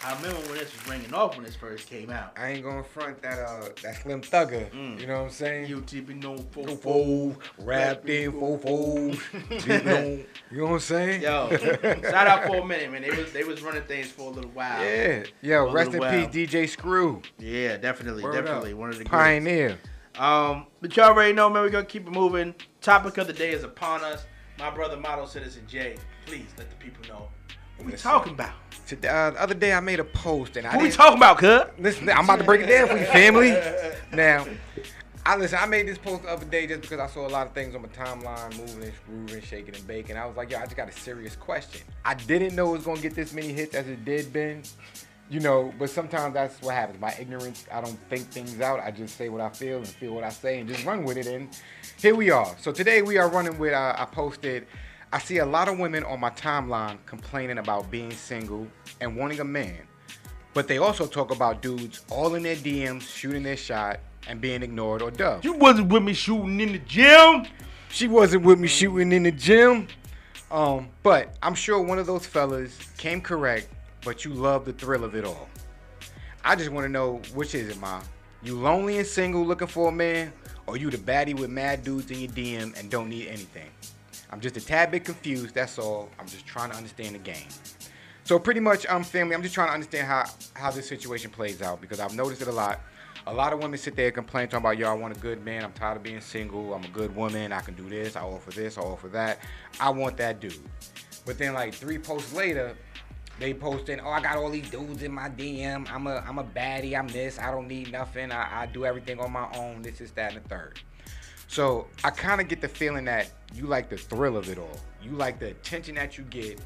Speaker 2: I remember when this was ringing off when this first came out.
Speaker 3: I ain't gonna front that uh that Slim Thugga.
Speaker 2: Mm.
Speaker 3: You know what I'm saying?
Speaker 2: You tipping no
Speaker 3: Fofo,
Speaker 2: fofo.
Speaker 3: wrapped in fofo. On- you know what I'm saying?
Speaker 2: Yo, shout out for a minute, man. They was they was running things for a little while.
Speaker 3: Yeah. Yo, rest in
Speaker 2: little
Speaker 3: peace, DJ Screw.
Speaker 2: Yeah, definitely,
Speaker 3: Word
Speaker 2: definitely
Speaker 3: up.
Speaker 2: one of the.
Speaker 3: Pioneer.
Speaker 2: Um, but y'all already know, man. We're gonna keep it moving. Topic of the day is upon us. My brother, Model Citizen J. Please let the people know what we talking about.
Speaker 3: Today, uh, the other day I made a post and I
Speaker 2: What we talking about, cuz?
Speaker 3: Listen, I'm about to break it down for you, family. Now, I listen. I made this post the other day just because I saw a lot of things on my timeline, moving and grooving, shaking and baking. I was like, yo, I just got a serious question. I didn't know it was gonna get this many hits as it did, Ben. You know, but sometimes that's what happens. My ignorance, I don't think things out. I just say what I feel and feel what I say and just run with it. And here we are. So today we are running with. Uh, I posted. I see a lot of women on my timeline complaining about being single and wanting a man. But they also talk about dudes all in their DMs shooting their shot and being ignored or dubbed.
Speaker 2: You wasn't with me shooting in the gym.
Speaker 3: She wasn't with me shooting in the gym. Um, but I'm sure one of those fellas came correct, but you love the thrill of it all. I just want to know which is it, Ma? You lonely and single looking for a man, or you the baddie with mad dudes in your DM and don't need anything? I'm just a tad bit confused, that's all. I'm just trying to understand the game. So pretty much, um, family, I'm just trying to understand how how this situation plays out because I've noticed it a lot. A lot of women sit there and complain talking about, yo, I want a good man. I'm tired of being single. I'm a good woman. I can do this. I offer this. I offer that. I want that dude. But then like three posts later, they posting, oh, I got all these dudes in my DM. I'm a I'm a baddie. I'm this. I don't need nothing. I, I do everything on my own. This is that and the third. So I kind of get the feeling that you like the thrill of it all. You like the attention that you get,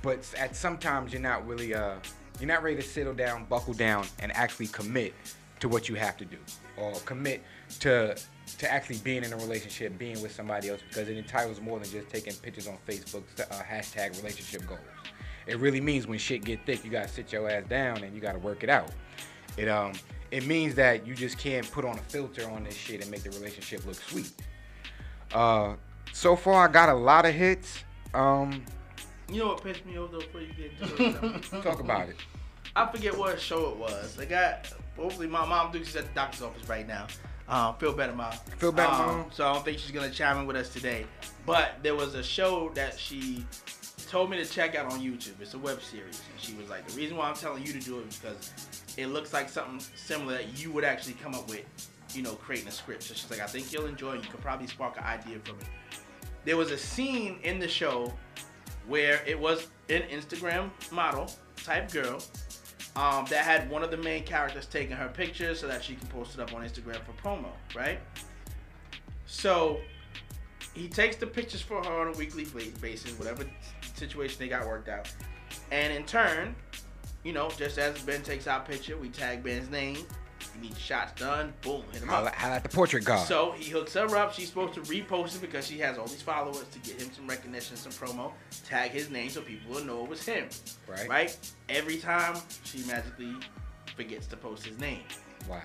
Speaker 3: but at sometimes you're not really uh you're not ready to settle down, buckle down, and actually commit to what you have to do, or commit to to actually being in a relationship, being with somebody else, because it entitles more than just taking pictures on Facebook, uh, hashtag relationship goals. It really means when shit get thick, you gotta sit your ass down and you gotta work it out. It um it means that you just can't put on a filter on this shit and make the relationship look sweet. Uh, so far I got a lot of hits. Um,
Speaker 2: You know what pissed me off though before you get into it?
Speaker 3: talk about it.
Speaker 2: I forget what show it was. They got hopefully my mom she's at the doctor's office right now. Um, feel better, mom.
Speaker 3: Feel better,
Speaker 2: Um,
Speaker 3: Mom?
Speaker 2: So I don't think she's gonna chime in with us today. But there was a show that she told me to check out on YouTube. It's a web series, and she was like, "The reason why I'm telling you to do it is because it looks like something similar that you would actually come up with, you know, creating a script." So she's like, "I think you'll enjoy it. You could probably spark an idea from it." There was a scene in the show where it was an Instagram model type girl um, that had one of the main characters taking her picture so that she can post it up on Instagram for promo, right? So he takes the pictures for her on a weekly basis, whatever situation they got worked out. And in turn, you know, just as Ben takes our picture, we tag Ben's name. You need shots done, boom, hit him
Speaker 3: Holla,
Speaker 2: up.
Speaker 3: holla at the portrait god.
Speaker 2: So he hooks her up. She's supposed to repost it because she has all these followers to get him some recognition, some promo. Tag his name so people will know it was him.
Speaker 3: Right.
Speaker 2: Right? Every time she magically forgets to post his name.
Speaker 3: wow.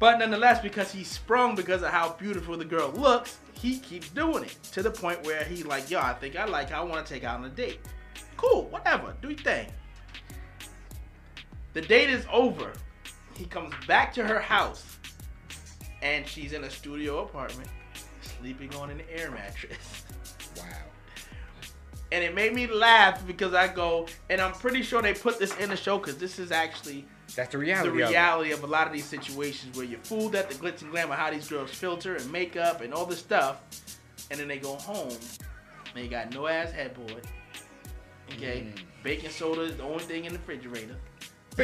Speaker 2: But nonetheless, because he's sprung because of how beautiful the girl looks, he keeps doing it to the point where he like, yo, I think I like her. I want to take out on a date. Cool, whatever. Do your thing. The date is over. He comes back to her house, and she's in a studio apartment, sleeping on an air mattress.
Speaker 3: Wow.
Speaker 2: and it made me laugh because I go, and I'm pretty sure they put this in the show because this is actually
Speaker 3: That's the
Speaker 2: the
Speaker 3: reality. of
Speaker 2: of a lot of these situations where you're fooled at the glitz and glamour, how these girls filter and makeup and all this stuff, and then they go home and they got no ass headboard. Okay,
Speaker 3: Mm.
Speaker 2: baking soda is the only thing in the refrigerator.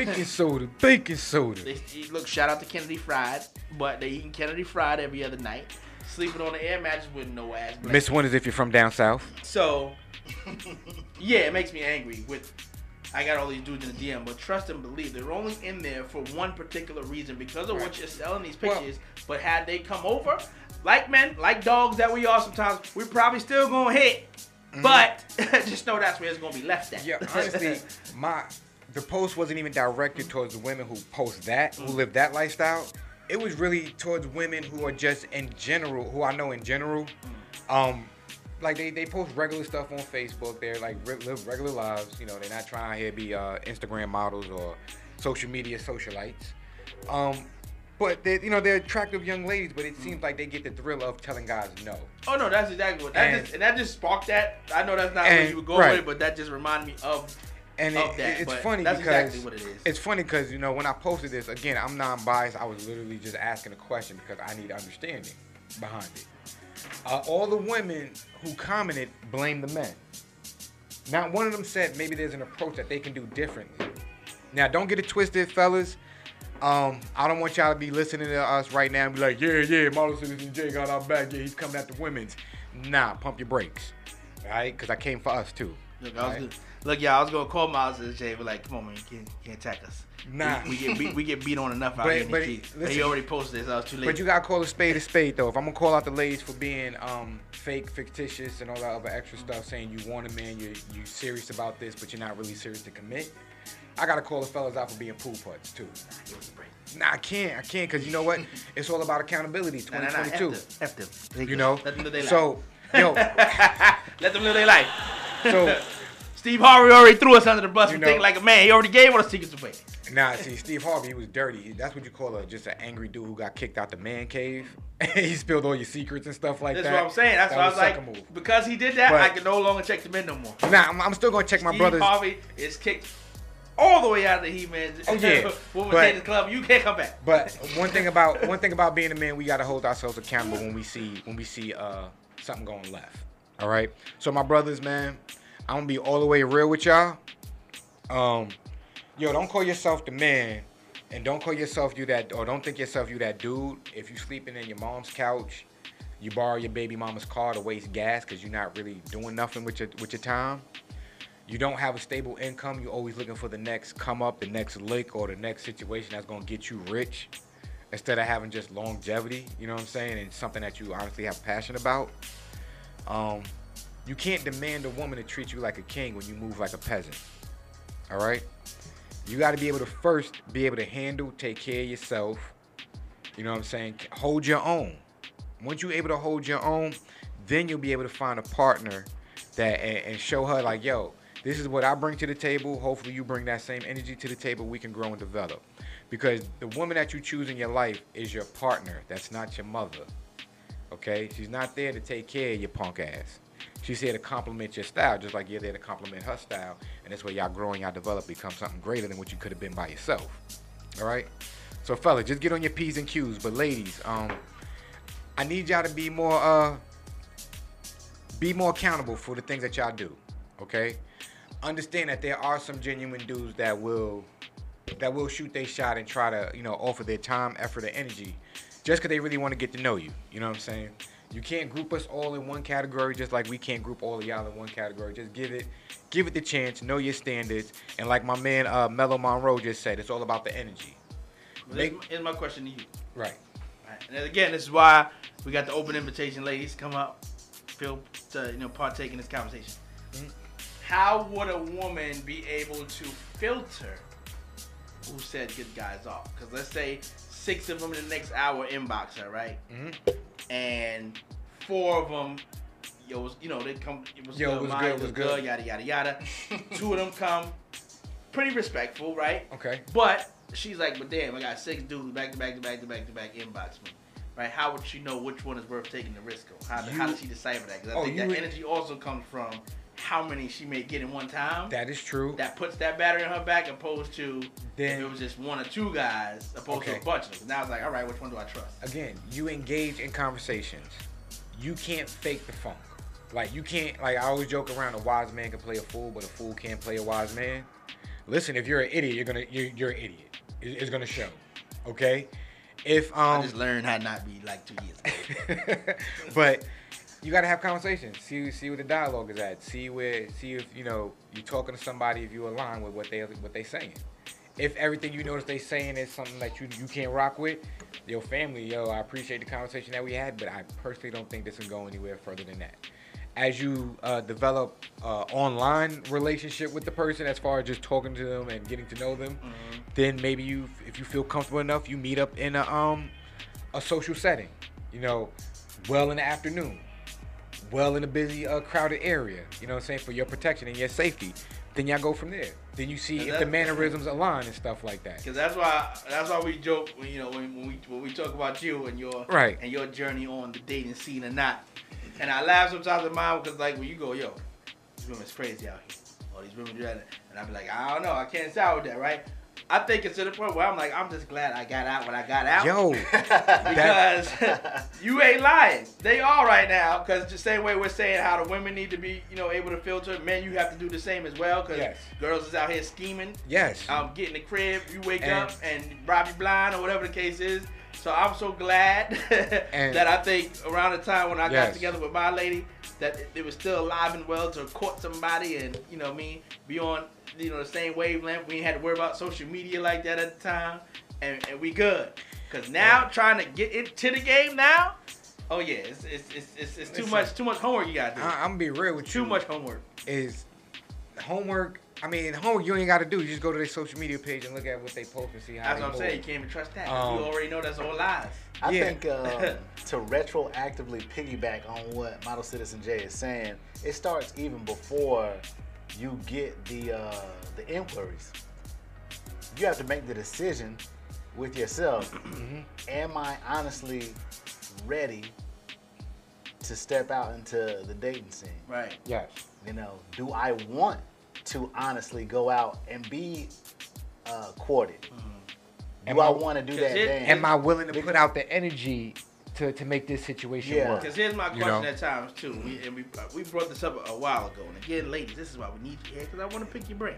Speaker 3: Baking soda, baking soda.
Speaker 2: They look shout out to Kennedy Fried, but they eating Kennedy Fried every other night, sleeping on the air mattress with no ass. blanket.
Speaker 3: Miss one is if you're from down south.
Speaker 2: So, yeah, it makes me angry. With I got all these dudes in the DM, but trust and believe they're only in there for one particular reason because of what you're selling these
Speaker 3: Well-
Speaker 2: pictures. but had they come over, like men, like dogs that we are sometimes, we're probably still gonna hit. But just know that's where it's gonna be left at.
Speaker 3: Mm-hmm. Yeah, honestly, my the post wasn't even directed towards the women who post that, who
Speaker 2: Mm.
Speaker 3: live that lifestyle. It was really towards women who are just in general, who I know in general,
Speaker 2: Mm.
Speaker 3: um, like they, they post regular stuff on Facebook. They're like re- live regular lives. You know, they're not trying to here be uh, Instagram models or social media socialites. Um, but they, you know, they're attractive young ladies. But it seems like they get the thrill of telling guys no.
Speaker 2: oh no, that's exactly what that
Speaker 3: And-
Speaker 2: just and that just sparked that. I know that's not where
Speaker 3: And-
Speaker 2: you would go
Speaker 3: right.
Speaker 2: with it, but that just reminded me of
Speaker 3: And it,
Speaker 2: that,
Speaker 3: it's funny
Speaker 2: that's
Speaker 3: because
Speaker 2: exactly what it is.
Speaker 3: it's funny because you know when I posted this again, I'm non-biased. I was literally just asking a question because I need understanding behind it. Uh, all the women who commented blame the men. Not one of them said maybe there's an approach that they can do differently. Now, don't get it twisted, fellas. Um, I don't want y'all to be listening to us right now and be like, yeah, yeah, Model Citizen J got our back. Yeah, he's coming at the women's. Nah, pump your brakes. All right? Because I came for us too.
Speaker 2: I was
Speaker 3: Right.
Speaker 2: good. Look, y'all, I was gonna call Miles and Jay, but like, come on, man, you can't, you can't attack us.
Speaker 3: Nah.
Speaker 2: we, we get beat, we get beat on enough out
Speaker 3: But-
Speaker 2: here in
Speaker 3: but
Speaker 2: the streets. But he already posted this. I was too late.
Speaker 3: But you gotta call a spade a spade though. If I'm gonna call out the ladies for being um fake, fictitious, and all that other extra stuff, saying you want a man, you you serious about this, but you're not really serious to commit. I gotta call the fellas out for being pool putts too.
Speaker 2: Give us a break.
Speaker 3: Nah, I can't. I can't because you know what? It's all about accountability.
Speaker 2: Nah, nah, nah, F
Speaker 3: 2022.
Speaker 2: them. F them.
Speaker 3: You know.
Speaker 2: Let them live their
Speaker 3: So, yo.
Speaker 2: Let them live their life.
Speaker 3: so
Speaker 2: Steve Harvey already threw us under the bus
Speaker 3: You
Speaker 2: for
Speaker 3: know-
Speaker 2: thinking like a man. He already gave all the secrets away.
Speaker 3: Nah, see, Steve Harvey, he was dirty. That's what you call a just an angry dude who got kicked out the man cave. he spilled all your secrets and stuff like
Speaker 2: That's
Speaker 3: that.
Speaker 2: That's what I'm saying. That's
Speaker 3: That
Speaker 2: why I was like,
Speaker 3: move.
Speaker 2: because he did that,
Speaker 3: But-
Speaker 2: I can no longer check the men no more.
Speaker 3: Nah, I'm, I'm still gonna check my
Speaker 2: Steve
Speaker 3: brothers.
Speaker 2: Harvey is kicked all the way out of the He-Man.
Speaker 3: Oh, yeah.
Speaker 2: Woman
Speaker 3: But-
Speaker 2: the club, you can't come back.
Speaker 3: But one thing about one thing about being a man, we gotta hold ourselves accountable when we see when we see uh something going left. All right. So my brothers, man, I'm gonna be all the way real with y'all. Um, yo, don't call yourself the man, and don't call yourself you that, or don't think yourself you that dude. If you're sleeping in your mom's couch, you borrow your baby mama's car to waste gas because you're not really doing nothing with your with your time. You don't have a stable income. You're always looking for the next come up, the next lick, or the next situation that's gonna get you rich, instead of having just longevity. You know what I'm saying? And something that you honestly have passion about. Um, you can't demand a woman to treat you like a king when you move like a peasant. All right. You got to be able to first be able to handle, take care of yourself. You know what I'm saying? Hold your own. Once you're able to hold your own, then you'll be able to find a partner that and, and show her like, yo, this is what I bring to the table. Hopefully, you bring that same energy to the table. We can grow and develop. Because the woman that you choose in your life is your partner. That's not your mother. Okay? She's not there to take care of your punk ass. She's here to complement your style, just like you're there to complement her style. And that's where y'all growing, y'all develop, become something greater than what you could have been by yourself. All right? So, fella, just get on your P's and Q's. But, ladies, um, I need y'all to be more, uh, be more accountable for the things that y'all do. Okay? Understand that there are some genuine dudes that will that will shoot their shot and try to, you know, offer their time, effort, and energy just because they really want to get to know you. You know what I'm saying? You can't group us all in one category just like we can't group all of y'all in one category. Just give it give it the chance, know your standards, and like my man uh, Mello Monroe just said, it's all about the energy.
Speaker 2: Here's, my, here's my question to you.
Speaker 3: Right.
Speaker 2: Right. And again, this is why we got the open invitation, ladies. Come up, feel to you know partake in this conversation.
Speaker 3: Mhm.
Speaker 2: How would a woman be able to filter who said good guys off? Because let's say six of them in the next hour inbox her, right?
Speaker 3: Mhm.
Speaker 2: And four of them, yo, was, you know, they come. It was
Speaker 3: Yo,
Speaker 2: good,
Speaker 3: was
Speaker 2: mine
Speaker 3: good,
Speaker 2: was
Speaker 3: was
Speaker 2: good,
Speaker 3: good.
Speaker 2: yada yada yada. Two of them come, pretty respectful, right?
Speaker 3: Okay.
Speaker 2: But she's like, but damn, I got six dudes back to back to back to back to back inbox me. Right? How would she know which one is worth taking the risk on? How, how does she decipher that? Because I
Speaker 3: Oh,
Speaker 2: think that
Speaker 3: would-
Speaker 2: energy also comes from how many she may get in one time. That,
Speaker 3: is true.
Speaker 2: That puts that battery in her back, opposed to
Speaker 3: Then-
Speaker 2: if it was just one or two guys, opposed to a bunch of them. Now it's like, all right, which one do I trust?
Speaker 3: again, you engage in conversations. You can't fake the funk. Like you can't like I always joke around a wise man can play a fool, but a fool can't play a wise man. Listen, if you're an idiot, you're gonna you're, you're an idiot. It- It's gonna show. Okay? If
Speaker 2: I
Speaker 3: um
Speaker 2: just learned how not be like two years ago.
Speaker 3: but you gotta have conversations. See see where the dialogue is at. See where see if you know you're talking to somebody if you align with what they what they saying. If everything you notice they saying is something that you you can't rock with, your family, yo, I appreciate the conversation that we had, but I personally don't think this can go anywhere further than that. As you uh, develop uh, online relationship with the person, as far as just talking to them and getting to know them, then maybe you, if you feel comfortable enough, you meet up in a um a social setting. You know, well in the afternoon, well in a busy, uh, crowded area. You know what I'm saying for your protection and your safety. Then y'all go from there. Then you see if the mannerisms align and stuff like that.
Speaker 2: Because that's why that's why we joke when you know when, when we when we talk about you and your
Speaker 3: Right.
Speaker 2: and your journey on the dating scene or not. And I laugh sometimes at mine because like when you go, yo, these women's crazy out here. All these women do that, and I be like, I don't know, I can't side with that, right? I think it's to the point where I'm like, I'm just glad I got out when I got out.
Speaker 3: Yo,
Speaker 2: because you ain't lying. They are right now. Because the same way we're saying how the women need to be, you know, able to filter, men, you have to do the same as well. Because
Speaker 3: Yes.
Speaker 2: girls is out here scheming
Speaker 3: yes.
Speaker 2: um, get in the crib, you wake
Speaker 3: And-
Speaker 2: up and rob you blind or whatever the case is. So I'm so glad that I think around the time when I got together with my lady, that it, it was still alive and well to court somebody and you know me be on you know the same wavelength. We ain't had to worry about social media like that at the time, and, and we good. Cause now trying to get into the game now, oh yeah, it's it's it's, it's, it's too
Speaker 3: Listen.
Speaker 2: much too much homework you gotta do.
Speaker 3: I, I'm gonna be real with you.
Speaker 2: too much homework.
Speaker 3: is homework. I mean, homework you ain't got to do. You just go to their social media page and look at what they post and see how
Speaker 2: That's what I'm
Speaker 3: move.
Speaker 2: saying. You can't even trust that.
Speaker 3: Um,
Speaker 2: you already know that's all lies.
Speaker 4: I
Speaker 3: Yeah.
Speaker 4: think um, to retroactively piggyback on what Model Citizen J is saying, it starts even before you get the uh, the inquiries. You have to make the decision with yourself.
Speaker 3: Mm-hmm.
Speaker 4: Am I honestly ready to step out into the dating scene?
Speaker 2: Right.
Speaker 3: Yes.
Speaker 4: You know, do I want to honestly go out and be uh, courted?
Speaker 3: Am
Speaker 4: Do I
Speaker 3: I-
Speaker 4: want to do that?
Speaker 2: it-
Speaker 3: Am I willing to put out the energy to, to make this situation
Speaker 4: Yeah.
Speaker 3: work?
Speaker 2: Because here's my
Speaker 3: You
Speaker 2: question
Speaker 3: know?
Speaker 2: at times too, we, and we uh, we brought this up a, a while ago. And again, ladies, this is why we need you here because I want to pick your brain.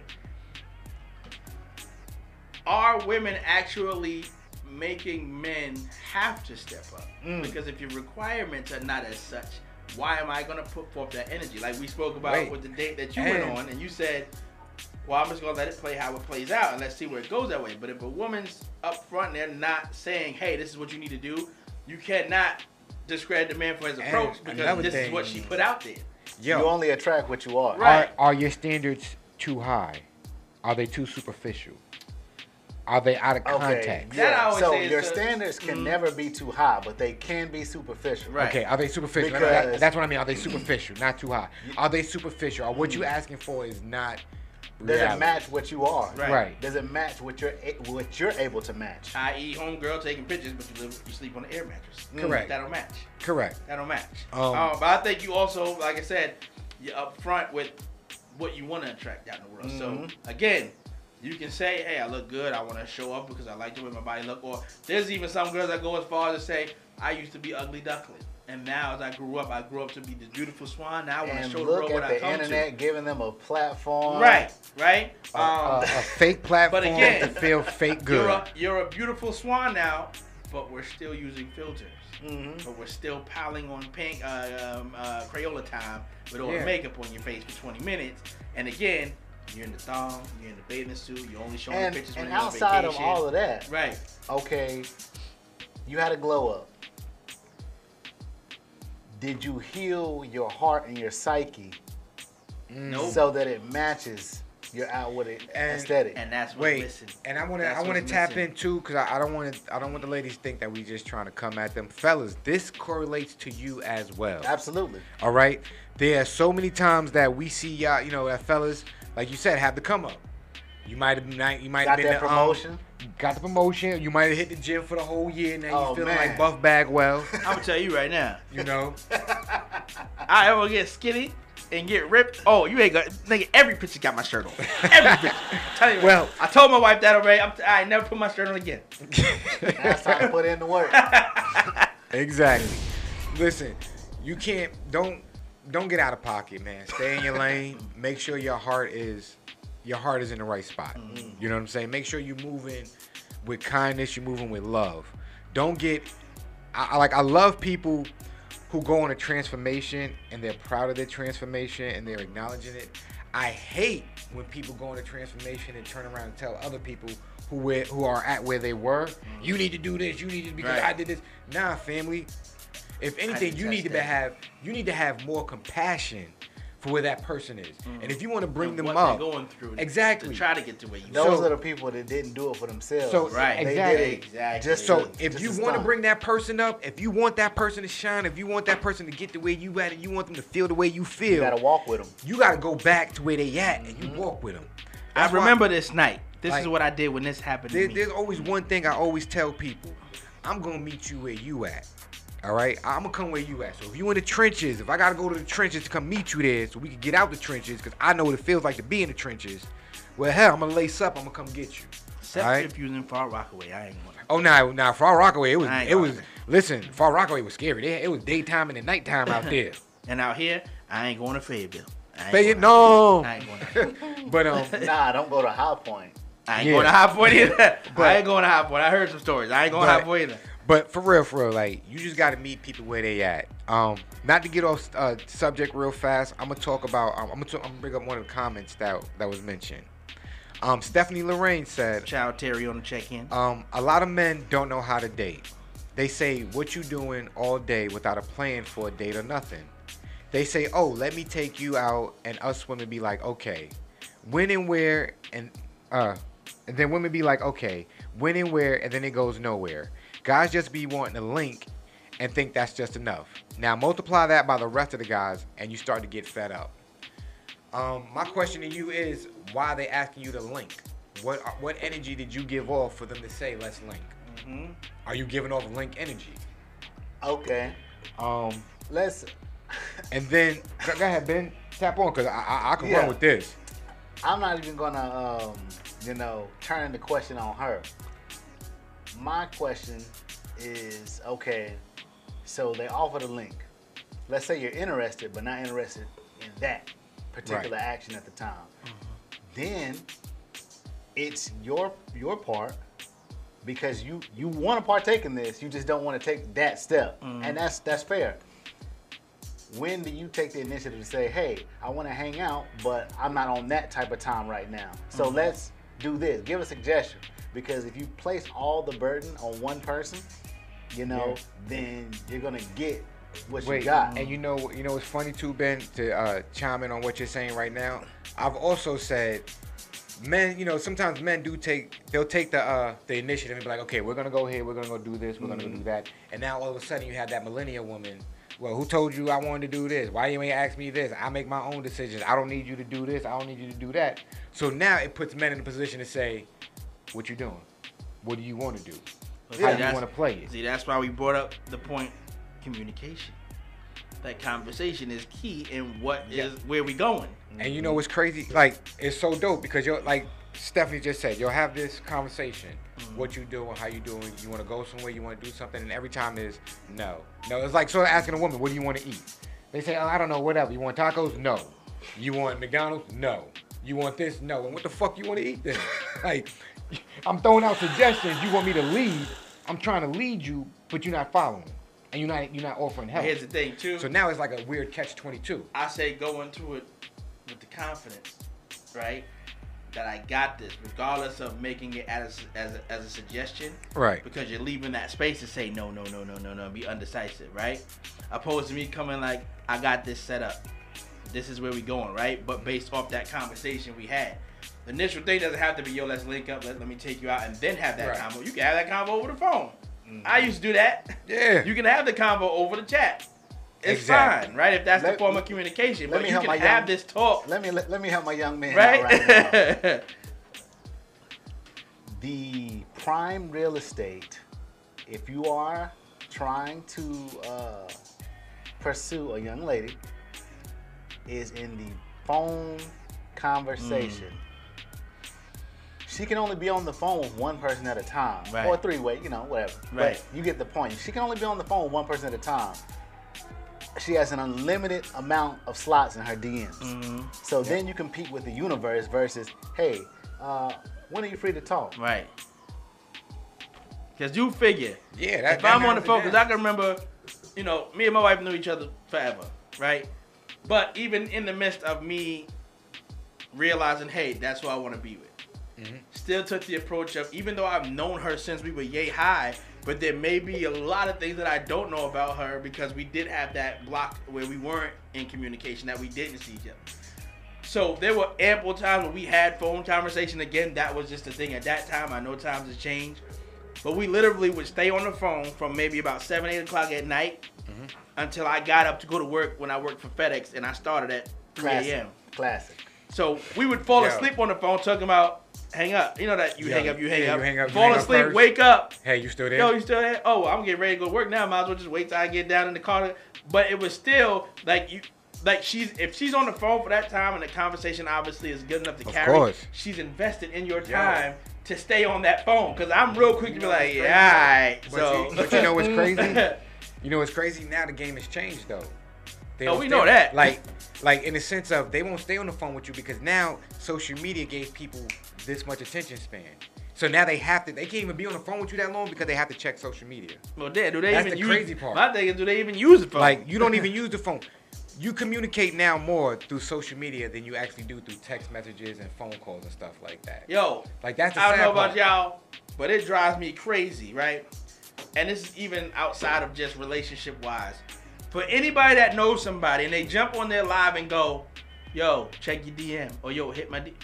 Speaker 2: Are women actually making men have to step up?
Speaker 3: Mm.
Speaker 2: Because if your requirements are not as such, why am I gonna put forth that energy? Like we spoke about
Speaker 3: Right.
Speaker 2: with the date that you
Speaker 3: And-
Speaker 2: went on, and you said, "Well, I'm just gonna let it play how it plays out, and let's see where it goes that way." But if a woman's up front, and they're not saying, "Hey, this is what you need to do," you cannot discredit the man for his
Speaker 3: And
Speaker 2: approach because
Speaker 3: another
Speaker 2: this is what she put out there.
Speaker 3: Yo,
Speaker 4: you only attract what you are.
Speaker 2: Right.
Speaker 3: are, are your standards too high? Are they too superficial? Are they out of
Speaker 4: Okay.
Speaker 3: context?
Speaker 2: That I
Speaker 4: Yeah. So
Speaker 2: say
Speaker 4: your
Speaker 2: the-
Speaker 4: standards can
Speaker 2: Mhm.
Speaker 4: never be too high, but they can be superficial.
Speaker 2: Right.
Speaker 3: Okay, are they superficial? No, no, that-
Speaker 4: Because-
Speaker 3: that's what I mean. Are they superficial? Not too high. Are they superficial? Or what you asking for is not
Speaker 4: Does it match what you are?
Speaker 2: Right.
Speaker 3: Right.
Speaker 4: Does it match what you're a- what you're able to match?
Speaker 2: I.e., homegirl taking pictures, but you live, you sleep on an air mattress.
Speaker 3: Correct.
Speaker 2: That don't match.
Speaker 3: Correct.
Speaker 2: That don't match.
Speaker 3: Um,
Speaker 2: Um, but I think you also, like I said, you're upfront with what you want to attract out in the world.
Speaker 4: Mhm.
Speaker 2: So again, you can say, "Hey, I look good. I want to show up because I like the way my body look." Or there's even some girls that go as far as to say, "I used to be ugly duckling, and now as I grew up, I grew up to be this beautiful swan. Now I want to show the world what
Speaker 4: at
Speaker 2: I
Speaker 4: the
Speaker 2: come
Speaker 4: internet giving them a platform.
Speaker 2: Right. Right.
Speaker 3: A,
Speaker 2: Um,
Speaker 3: a, a fake platform but
Speaker 2: again,
Speaker 3: to feel fake
Speaker 2: you're
Speaker 3: good.
Speaker 2: a, you're a beautiful swan now, but we're still using filters.
Speaker 4: hmm
Speaker 2: but we're still piling on pink uh, um, uh, Crayola time with all
Speaker 3: Yeah.
Speaker 2: the makeup on your face for 20 minutes. And again, you're in the thong, you're in the bathing suit, you're only showing
Speaker 4: And,
Speaker 2: pictures
Speaker 4: and
Speaker 2: when you're on vacation.
Speaker 4: And outside of all of that,
Speaker 2: right.
Speaker 4: okay, you had a glow up. Did you heal your heart and your psyche
Speaker 2: Nope.
Speaker 4: so that it matches your outward
Speaker 3: And-
Speaker 4: aesthetic?
Speaker 2: and that's what's
Speaker 3: Wait,
Speaker 2: missing.
Speaker 3: and I want to I want to tap
Speaker 2: missing.
Speaker 3: in too because I, I don't want to I don't want the ladies to think that we just trying to come at them, fellas. This correlates to you as well.
Speaker 4: Absolutely.
Speaker 3: All right. There are so many times that we see y'all, you know, that fellas, like you said, have the come up. You might have been, you might have
Speaker 4: Got
Speaker 3: been
Speaker 4: that
Speaker 3: the, um,
Speaker 4: promotion.
Speaker 3: got the promotion. You might have hit the gym for the whole year. Now
Speaker 4: Oh,
Speaker 3: you feeling
Speaker 4: man.
Speaker 3: like Buff Bagwell.
Speaker 2: I'm gonna tell you right now.
Speaker 3: You know.
Speaker 2: I ever get skinny and get ripped. Oh, you ain't got nigga. Every picture got my shirt on. Every picture. Tell you
Speaker 3: Well-
Speaker 2: well, I told my wife that already. I'm t- I never put my shirt on again.
Speaker 4: That's time to put in the work.
Speaker 3: Exactly. Listen, you can't don't don't get out of pocket, man. Stay in your lane. Make sure your heart is your heart is in the right spot. You know what I'm saying? Make sure you're moving with kindness. You're moving with love. Don't get. I, I like. I love people who go on a transformation and they're proud of their transformation and they're acknowledging it. I hate when people go on a transformation and turn around and tell other people who where, who are at where they were, you need to do this, you need to because
Speaker 2: Right.
Speaker 3: I did this. Nah, family. If anything, you need to be
Speaker 2: that.
Speaker 3: have you need to have more compassion for where that person is. And if you want to mm. bring
Speaker 2: And
Speaker 3: them
Speaker 2: what
Speaker 3: up,
Speaker 2: going through.
Speaker 3: Exactly.
Speaker 2: To try to get to where you.
Speaker 4: Those
Speaker 3: So-
Speaker 4: are the people that didn't do it for themselves.
Speaker 3: So-
Speaker 2: Right.
Speaker 4: They
Speaker 3: Exactly.
Speaker 4: did it
Speaker 2: Exactly.
Speaker 4: just
Speaker 3: So if
Speaker 4: just
Speaker 3: you want to bring that person up, if you want that person to shine, if you want that person to get the way you at, and you want them to feel the way you feel,
Speaker 4: you gotta walk with them.
Speaker 3: you got to go back to where they at and you mm-hmm. walk with them.
Speaker 2: I remember this night. This
Speaker 3: Like-
Speaker 2: is what I did when this happened to
Speaker 3: There,
Speaker 2: me.
Speaker 3: there's always one thing I always tell people: I'm gonna meet you where you at. All right, I'm gonna come where you at. So if you in the trenches, if I gotta go to the trenches to come meet you there, so we can get out the trenches, because I know what it feels like to be in the trenches. Well, hell, I'm gonna lace up. I'm gonna come get you.
Speaker 2: Except
Speaker 3: Alright.
Speaker 2: if you was in Far Rockaway, I ain't gonna.
Speaker 3: Oh, now, now, Far Rockaway, it was, it was.
Speaker 2: going.
Speaker 3: Listen, Far Rockaway was scary. It, it was daytime and the nighttime out there.
Speaker 2: And out here, I ain't going to Fayetteville. I ain't
Speaker 3: Fay-
Speaker 2: going
Speaker 3: no.
Speaker 2: I ain't going.
Speaker 3: but um,
Speaker 4: Nah, don't go to High Point.
Speaker 2: I ain't
Speaker 3: Yeah.
Speaker 2: going to High Point either.
Speaker 3: But-
Speaker 2: I ain't going to High Point. I heard some stories. I ain't going to High Point either.
Speaker 3: But for real, for real, like you just got to meet people where they at. Um, not to get off uh, subject real fast. I'm gonna talk about. Um, I'm gonna talk, I'm gonna bring up one of the comments that that was mentioned. Um, Stephanie Lorraine said,
Speaker 2: Child Terry on the check-in.
Speaker 3: um, a lot of men don't know how to date. They say, "What you doing all day without a plan for a date or nothing?" They say, "Oh, let me take you out," and us women be like, "Okay, when and where?" And uh, and then women be like, "Okay, when and where?" And then it goes nowhere. Guys just be wanting a link and think that's just enough. Now multiply that by the rest of the guys, and you start to get fed up. Um, my question to you is, why are they asking you to link? What what energy did you give off for them to say let's link?
Speaker 2: hmm
Speaker 3: Are you giving off link energy?
Speaker 4: Okay,
Speaker 3: Um,
Speaker 4: let's.
Speaker 3: and then go, ahead, Ben, tap on, cause I I, I can
Speaker 4: Yeah.
Speaker 3: run with this.
Speaker 4: I'm not even gonna, um, you know, turn the question on her. My question is, okay, so they offer the link. Let's say you're interested, but not interested in that particular action at the time. Then it's your your part because you you want to partake in this. You just don't want to take that step, mm-hmm. and that's that's fair. When do you take the initiative to say, "Hey, I want to hang out, but I'm not on that type of time right now. So mm-hmm. let's do this. Give a suggestion." Because if you place all the burden on one person, you know,
Speaker 3: Yeah.
Speaker 4: then you're gonna get what
Speaker 3: Wait,
Speaker 4: you got.
Speaker 3: and you know, you know, it's funny too, Ben, to uh, chime in on what you're saying right now. I've also said, men, you know, sometimes men do take they'll take the uh the initiative and be like, okay, we're gonna go here, we're gonna go do this, we're gonna go do that, and now all of a sudden you have that millennial woman. Well, who told you I wanted to do this? Why you ain't ask me this? I make my own decisions. I don't need you to do this. I don't need you to do that. So now it puts men in a position to say, what you doing? What do you want to do?
Speaker 2: But
Speaker 3: How
Speaker 2: see,
Speaker 3: you want to play it?
Speaker 2: See, that's why we brought up the point communication. That conversation is key in what is
Speaker 3: Yeah.
Speaker 2: where we going.
Speaker 3: And you know what's crazy? Like it's so dope because you're like Stephanie just said, you'll have this conversation. Mm-hmm. What you doing? How you doing? You want to go somewhere? You want to do something? And every time is no, no. It's like sort of asking a woman, what do you want to eat? They say, oh, I don't know, whatever. You want tacos? No. You want McDonald's? No. You want this? No. And what the fuck you want to eat then? like, I'm throwing out suggestions. You want me to lead? I'm trying to lead you, but you're not following, and you're not you're not offering help.
Speaker 2: Here's the thing too.
Speaker 3: So now it's like a weird catch 22.
Speaker 2: I say go into it with the confidence, right? That I got this, regardless of making it as as a, as a suggestion,
Speaker 3: Right.
Speaker 2: because you're leaving that space to say no, no, no, no, no, no, be undecisive, right? Opposed to me coming like I got this set up, this is where we going, right? But based off that conversation we had, the initial thing doesn't have to be yo, let's link up, let, let me take you out, and then have that
Speaker 3: Right.
Speaker 2: convo. You can have that convo over the phone. I used to do that.
Speaker 3: Yeah.
Speaker 2: You can have the convo over the chat. It's
Speaker 3: Exactly.
Speaker 2: fine, right? If that's the form of communication.
Speaker 4: let
Speaker 2: But
Speaker 4: me
Speaker 2: you
Speaker 4: help
Speaker 2: can
Speaker 4: my
Speaker 2: have
Speaker 4: young-
Speaker 2: this talk,
Speaker 4: Let me let, let me help my young man right
Speaker 2: right?
Speaker 4: the prime real estate, if you are trying to uh, pursue a young lady, is in the phone conversation. She can only be on the phone with one person at a time,
Speaker 2: Right.
Speaker 4: or three way, you know, whatever.
Speaker 2: Right.
Speaker 4: But you get the point. She can only be on the phone with one person at a time. She has an unlimited amount of slots in her DMs.
Speaker 2: Mm-hmm.
Speaker 4: So then you compete with the universe versus, hey, uh, when are you free to talk?
Speaker 2: right. Because you figure,
Speaker 3: Yeah, that,
Speaker 2: if
Speaker 3: that
Speaker 2: I'm on the phone, because. I can remember, you know, me and my wife knew each other forever, right? But even in the midst of me realizing, hey, that's who I want to be with,
Speaker 3: Mm-hmm.
Speaker 2: Still took the approach of, even though I've known her since we were yay high, but there may be a lot of things that I don't know about her because we did have that block where we weren't in communication, that we didn't see each other. So there were ample times when we had phone conversation. Again, that was just a thing at that time. I know times have changed. But we literally would stay on the phone from maybe about 7, 8 o'clock at night
Speaker 3: Mm-hmm.
Speaker 2: until I got up to go to work when I worked for FedEx and I started at 3 a.m.
Speaker 4: Classic.
Speaker 2: So we would fall
Speaker 3: Yo.
Speaker 2: asleep on the phone talking about hang up. You know that you
Speaker 3: Yo,
Speaker 2: hang up, you hang
Speaker 3: yeah,
Speaker 2: up.
Speaker 3: you hang up,
Speaker 2: Fall
Speaker 3: up
Speaker 2: asleep,
Speaker 3: first.
Speaker 2: wake up.
Speaker 3: Hey, you still there?
Speaker 2: Yo, you still there? Oh, I'm getting ready to go to work now. Might as well just wait till I get down in the car. But it was still like you, like she's if she's on the phone for that time and the conversation obviously is good enough to
Speaker 3: Of
Speaker 2: carry.
Speaker 3: course.
Speaker 2: She's invested in your
Speaker 3: Yeah.
Speaker 2: time to stay on that phone because I'm real quick to be like, yeah, all right.
Speaker 3: But
Speaker 2: So,
Speaker 3: see- but you know what's crazy? You know what's crazy? Now the game has changed though. They
Speaker 2: Oh, we know that.
Speaker 3: Like, like in the sense of they won't stay on the phone with you because now social media gave people this much attention span. So now they have to. They can't even be on the phone with you that long because they have to check social media.
Speaker 2: well, then, do they
Speaker 3: That's
Speaker 2: even
Speaker 3: the
Speaker 2: use?
Speaker 3: crazy part.
Speaker 2: My thing is, do they even use the phone?
Speaker 3: Like you don't even use the phone. You communicate now more through social media than you actually do through text messages and phone calls and stuff like that.
Speaker 2: Yo,
Speaker 3: Like that's the
Speaker 2: I don't know about
Speaker 3: part.
Speaker 2: y'all, but it drives me crazy, right? And this is even outside of just relationship wise. For anybody that knows somebody and they jump on their live and go, yo, check your DM or yo, hit my D.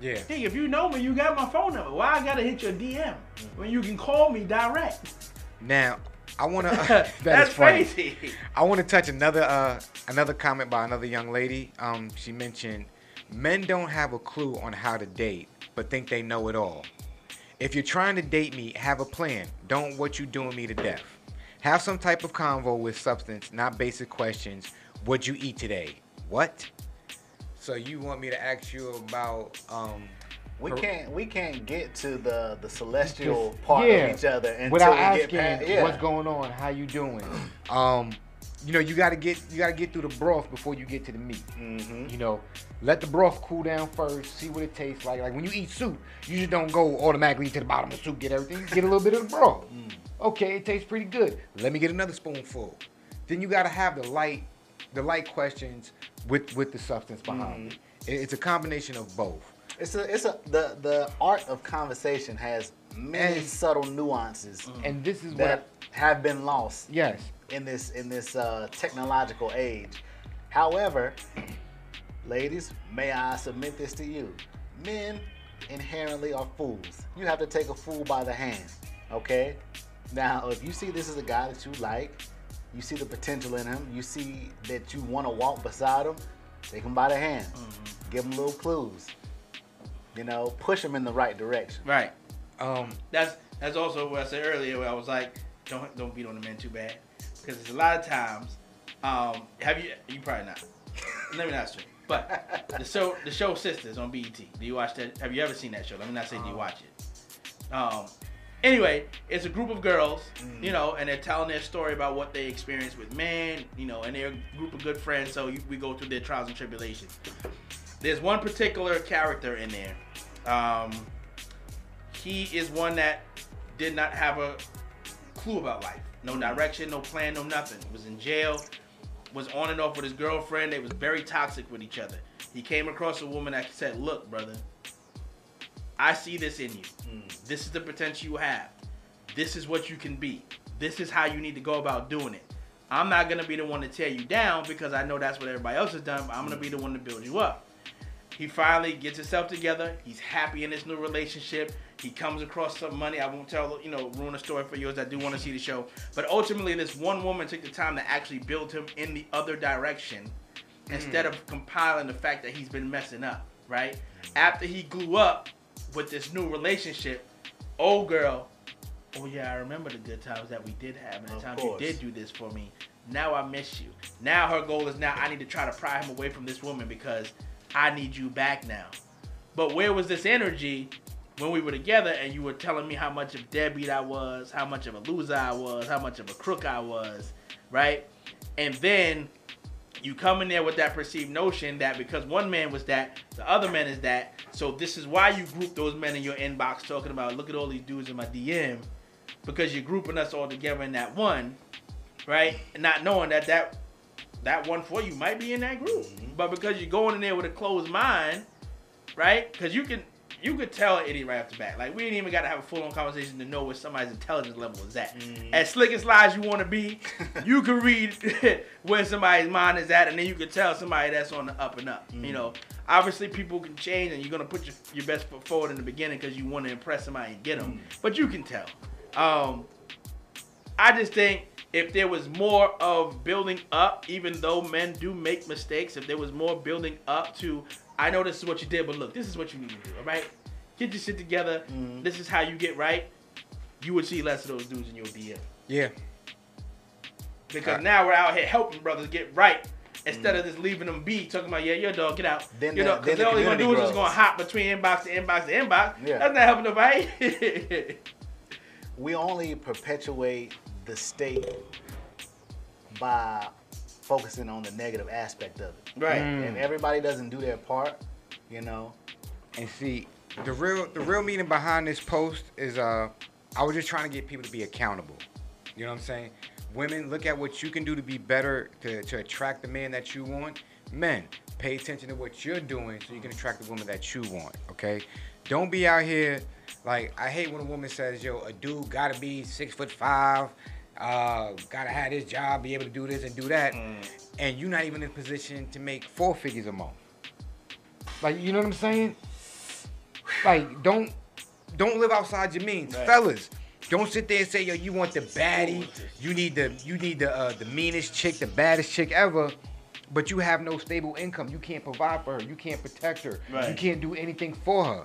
Speaker 3: Yeah.
Speaker 2: Hey, if you know me, you got my phone number. Why I gotta hit your DM when you can call me direct?
Speaker 3: Now I wanna. that
Speaker 2: That's crazy.
Speaker 3: I want to touch another uh, another comment by another young lady. Um, she mentioned men don't have a clue on how to date, but think they know it all. If you're trying to date me, have a plan. Don't what you doing me to death. Have some type of convo with substance, not basic questions. What'd you eat today? What? So you want me to ask you about um
Speaker 4: We can't we can't get to the the celestial
Speaker 3: Just-
Speaker 4: part
Speaker 3: yeah,
Speaker 4: of each other until
Speaker 3: without
Speaker 4: we
Speaker 3: asking
Speaker 4: get past. Yeah.
Speaker 3: what's going on, how you doing. Um, you know, you gotta get you gotta get through the broth before you get to the meat.
Speaker 4: hmm
Speaker 3: You know, let the broth cool down first, see what it tastes like. Like when you eat soup, you just don't go automatically to the bottom of the soup, get everything. Get a little bit of the broth. Okay, it tastes pretty good. Let me get another spoonful. Then you gotta have the light, the light questions with with the substance behind it. It- It's a combination of both.
Speaker 4: It's a it's a the the art of conversation has many
Speaker 3: And-
Speaker 4: subtle nuances
Speaker 3: And this is what
Speaker 4: that have been lost
Speaker 3: yes.
Speaker 4: in this in this uh, technological age. However, ladies, may I submit this to you? men inherently are fools. You have to take a fool by the hand. Okay? Now, if you see this is a guy that you like, you see the potential in him, you see that you want to walk beside him, take him by the hand. Give him little clues. You know, push him in the right direction.
Speaker 2: Right.
Speaker 3: Um,
Speaker 2: That's that's also what I said earlier. Where I was like, don't don't beat on the men too bad, because there's a lot of times. Um, have you? You probably not. Let me not say. But the show the show Sistas on BET. Do you watch that? Have you ever seen that show? Let me not say do you watch it. Um. Anyway, it's a group of girls, you know, and they're telling their story about what they experienced with men, you know, and they're a group of good friends. So you, we go through their trials and tribulations. There's one particular character in there. Um, he is one that did not have a clue about life. No direction, no plan, no nothing. Was in jail, was on and off with his girlfriend. They was very toxic with each other. He came across a woman that said, "Look, brother, I see this in you. This is the potential you have. This is what you can be. This is how you need to go about doing it. I'm not gonna be the one to tear you down because I know that's what everybody else has done. But I'm gonna be the one to build you up." He finally gets himself together. He's happy in this new relationship. He comes across some money. I won't tell, you know, ruin a story for yours. I do want to see the show. But ultimately, this one woman took the time to actually build him in the other direction instead mm. of compiling the fact that he's been messing up, right? After he grew up with this new relationship, old girl, oh yeah, I remember the good times that we did have and the
Speaker 4: Of
Speaker 2: times
Speaker 4: course.
Speaker 2: you did do this for me. Now I miss you. Now her goal is now I need to try to pry him away from this woman because I need you back now. But where was this energy when we were together and you were telling me how much of deadbeat I was, how much of a loser I was, how much of a crook I was, right? And then you come in there with that perceived notion that because one man was that, the other man is that. So this is why you group those men in your inbox talking about look at all these dudes in my DM because you're grouping us all together in that one, right? And not knowing that that that one for you might be in that group, mm-hmm. but because you're going in there with a closed mind, right? Because you can you could tell an idiot right off the bat. Like we didn't even got to have a full on conversation to know where somebody's intelligence level is at. Mm-hmm. As slick and sly as you want to be, you can read where somebody's mind is at, and then you can tell somebody that's on the up and up. You mm-hmm. know, obviously people can change, and you're gonna put your, your best foot forward in the beginning because you want to impress somebody and get them. Mm-hmm. But you can tell. Um, I just think if there was more of building up, even though men do make mistakes, if there was more building up to, I know this is what you did, but look, this is what you need to do, all right? Get your shit together. This is how you get right. You would see less of those dudes in your DM.
Speaker 3: yeah.
Speaker 2: Because
Speaker 3: Uh,
Speaker 2: now we're out here helping brothers get right. Instead of just leaving them be, talking about, yeah, your dog, get out.
Speaker 4: Then
Speaker 2: you
Speaker 4: the-
Speaker 2: know, because
Speaker 4: the
Speaker 2: all they're going to do is just going to hop between inbox to inbox to inbox.
Speaker 4: Yeah.
Speaker 2: That's not helping nobody.
Speaker 4: we only perpetuate the state by focusing on the negative aspect of it.
Speaker 2: right.
Speaker 4: And everybody doesn't do their part, you know,
Speaker 3: And see, the real the real meaning behind this post is uh I was just trying to get people to be accountable. You know what I'm saying? Women, look at what you can do to be better to, to attract the man that you want. Men, pay attention to what you're doing so you can attract the woman that you want. Okay? Don't be out here like I hate when a woman says, yo, a dude gotta be six foot five, uh, gotta have this job, be able to do this and do that, and you're not even in a position to make four figures a month. Like, you know what I'm saying? Like, don't don't live outside your means,
Speaker 2: Right.
Speaker 3: fellas. Don't sit there and say, yo, you want the baddie, you need the you need the uh, the meanest chick, the baddest chick ever, but you have no stable income. You can't provide for her. You can't protect her. You can't do anything for her.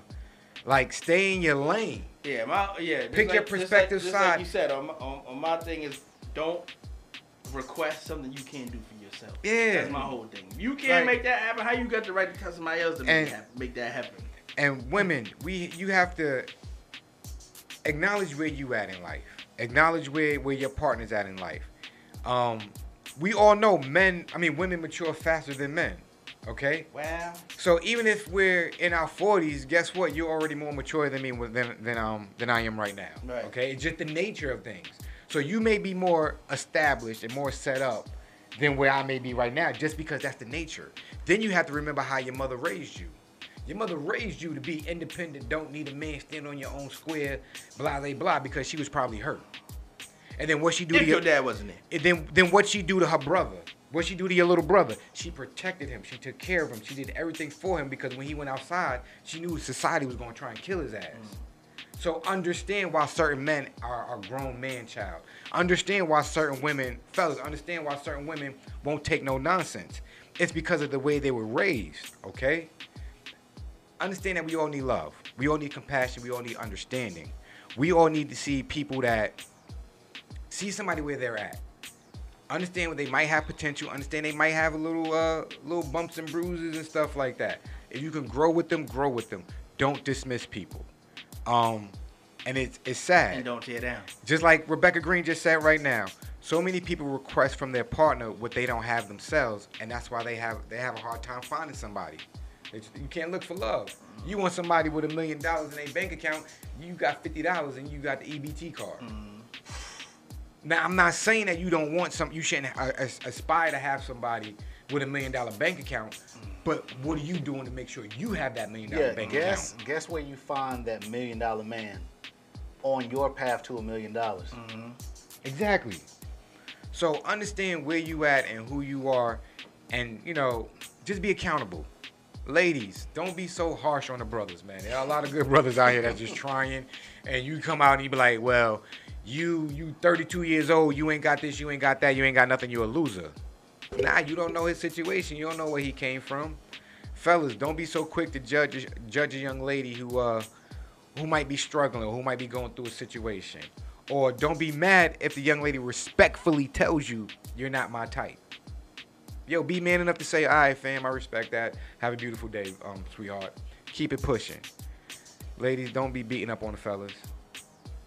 Speaker 3: Like, stay in your lane.
Speaker 2: Yeah, my yeah.
Speaker 3: Pick your
Speaker 2: just
Speaker 3: perspective
Speaker 2: just
Speaker 3: side.
Speaker 2: Like you said, on my, on, on my thing is don't request something you can't do for yourself.
Speaker 3: Yeah.
Speaker 2: that's my whole thing. You can't
Speaker 3: Like-
Speaker 2: make that happen, how you got the right to tell somebody else to make,
Speaker 3: And-
Speaker 2: it happen, make that happen?
Speaker 3: And women, we you have to acknowledge where you at in life. Acknowledge where where your partner's at in life. Um, we all know men. I mean, women mature faster than men. Okay.
Speaker 2: Well,
Speaker 3: So even if we're in our 40s, guess what? You're already more mature than me than than um than I am right now.
Speaker 2: Right.
Speaker 3: Okay, it's just the nature of things. So you may be more established and more set up than where I may be right now, just because that's the nature. Then you have to remember how your mother raised you. Your mother raised you to be independent, don't need a man, stand on your own square, blah blah blah, because she was probably hurt. And then what she do
Speaker 2: if
Speaker 3: to
Speaker 2: your
Speaker 3: your
Speaker 2: dad wasn't there,
Speaker 3: and then then what she do to her brother What she do to your little brother? She protected him. She took care of him. She did everything for him because when he went outside, she knew society was gonna try and kill his ass. So understand why certain men are a grown man child. Understand why certain women, fellas, understand why certain women won't take no nonsense. It's because of the way they were raised, okay? Understand that we all need love. We all need compassion. We all need understanding. We all need to see people that see somebody where they're at. Understand what they might have potential. Understand they might have a little uh little bumps and bruises and stuff like that. If you can grow with them, grow with them. Don't dismiss people. Um, and it's it's sad.
Speaker 2: And don't tear down.
Speaker 3: Just like Rebecca Green just said right now, so many people request from their partner what they don't have themselves, and that's why they have they have a hard time finding somebody. You can't look for love. You want somebody with a million dollars in a bank account, you got fifty dollars and you got the EBT card. Now I'm not saying that you don't want some, you shouldn't aspire to have somebody with a million dollar bank account, but what are you doing to make sure you have that million dollar
Speaker 4: Yeah,
Speaker 3: bank
Speaker 4: guess
Speaker 3: account?
Speaker 4: guess where you find that million dollar man on your path to a million dollars. Mm-hmm.
Speaker 3: Exactly. So understand where you at and who you are, and you know, just be accountable. Ladies, don't be so harsh on the brothers, man. There are a lot of good brothers out here that's just trying, and you come out and you be like, well, you you 32 years old, you ain't got this, you ain't got that, you ain't got nothing, you're a loser. Nah, you don't know his situation, you don't know where he came from. Fellas, don't be so quick to judge judge a young lady who uh who might be struggling or who might be going through a situation. Or don't be mad if the young lady respectfully tells you you're not my type. Yo, be man enough to say, all right, fam, I respect that. Have a beautiful day, um, sweetheart. Keep it pushing. Ladies, don't be beating up on the fellas.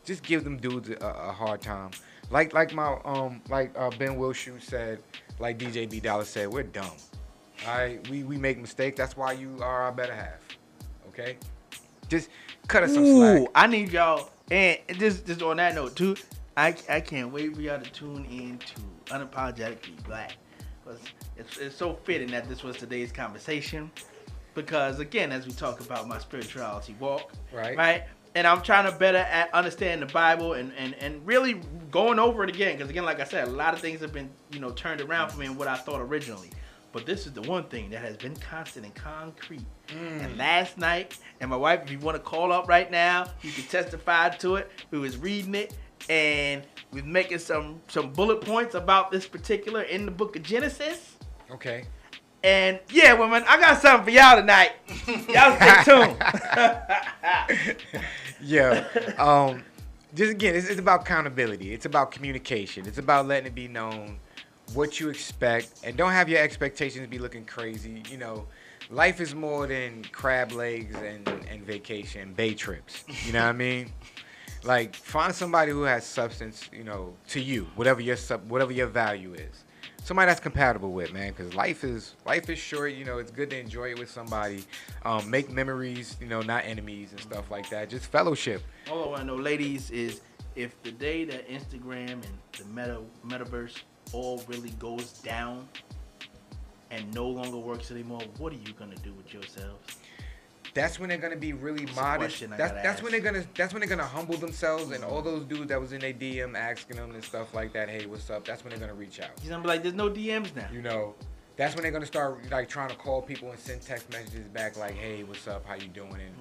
Speaker 3: Just give them dudes a, a hard time. Like like my um like uh, Ben Wilshu said, like DJ B Dollar said, we're dumb. All right, we we make mistakes. That's why you are our better half. Okay, just cut us some slack.
Speaker 2: Ooh, I need y'all. And just just on that note too, I I can't wait for y'all to tune in to unapologetically black, because it's it's so fitting that this was today's conversation, because again, as we talk about my spirituality walk,
Speaker 3: Right.
Speaker 2: right. And I'm trying to better at, understand the Bible and, and, and really going over it again. Because, again, like I said, a lot of things have been, you know, turned around for me and what I thought originally. But this is the one thing that has been constant and concrete. Mm. And last night, and my wife, if you want to call up right now, you can testify to it. We was reading it and we was making some some bullet points about this particular in the book of Genesis.
Speaker 3: Okay.
Speaker 2: And yeah, women, I got something for y'all tonight. y'all stay tuned.
Speaker 3: yeah. Um, just again, it's, it's about accountability. It's about communication. It's about letting it be known what you expect, and don't have your expectations be looking crazy. You know, life is more than crab legs and and vacation, bay trips. You know what I mean? Like, find somebody who has substance. You know, to you, whatever your sub, whatever your value is. Somebody that's compatible with, man, because life is life is short. You know, it's good to enjoy it with somebody. Um, make memories. You know, not enemies and stuff like that. Just fellowship.
Speaker 2: All I know, ladies, is if the day that Instagram and the meta metaverse all really goes down and no longer works anymore, what are you gonna do with yourselves?
Speaker 3: That's when they're gonna be really
Speaker 2: a
Speaker 3: modest. That's that's when they're gonna that's when they're gonna humble themselves and all those dudes that was in their DM asking them and stuff like that. Hey, what's up? That's when they're gonna reach out.
Speaker 2: He's gonna be like, "There's no DMs now."
Speaker 3: You know, that's when they're gonna start like trying to call people and send text messages back like, Hey, what's up? How you doing? And,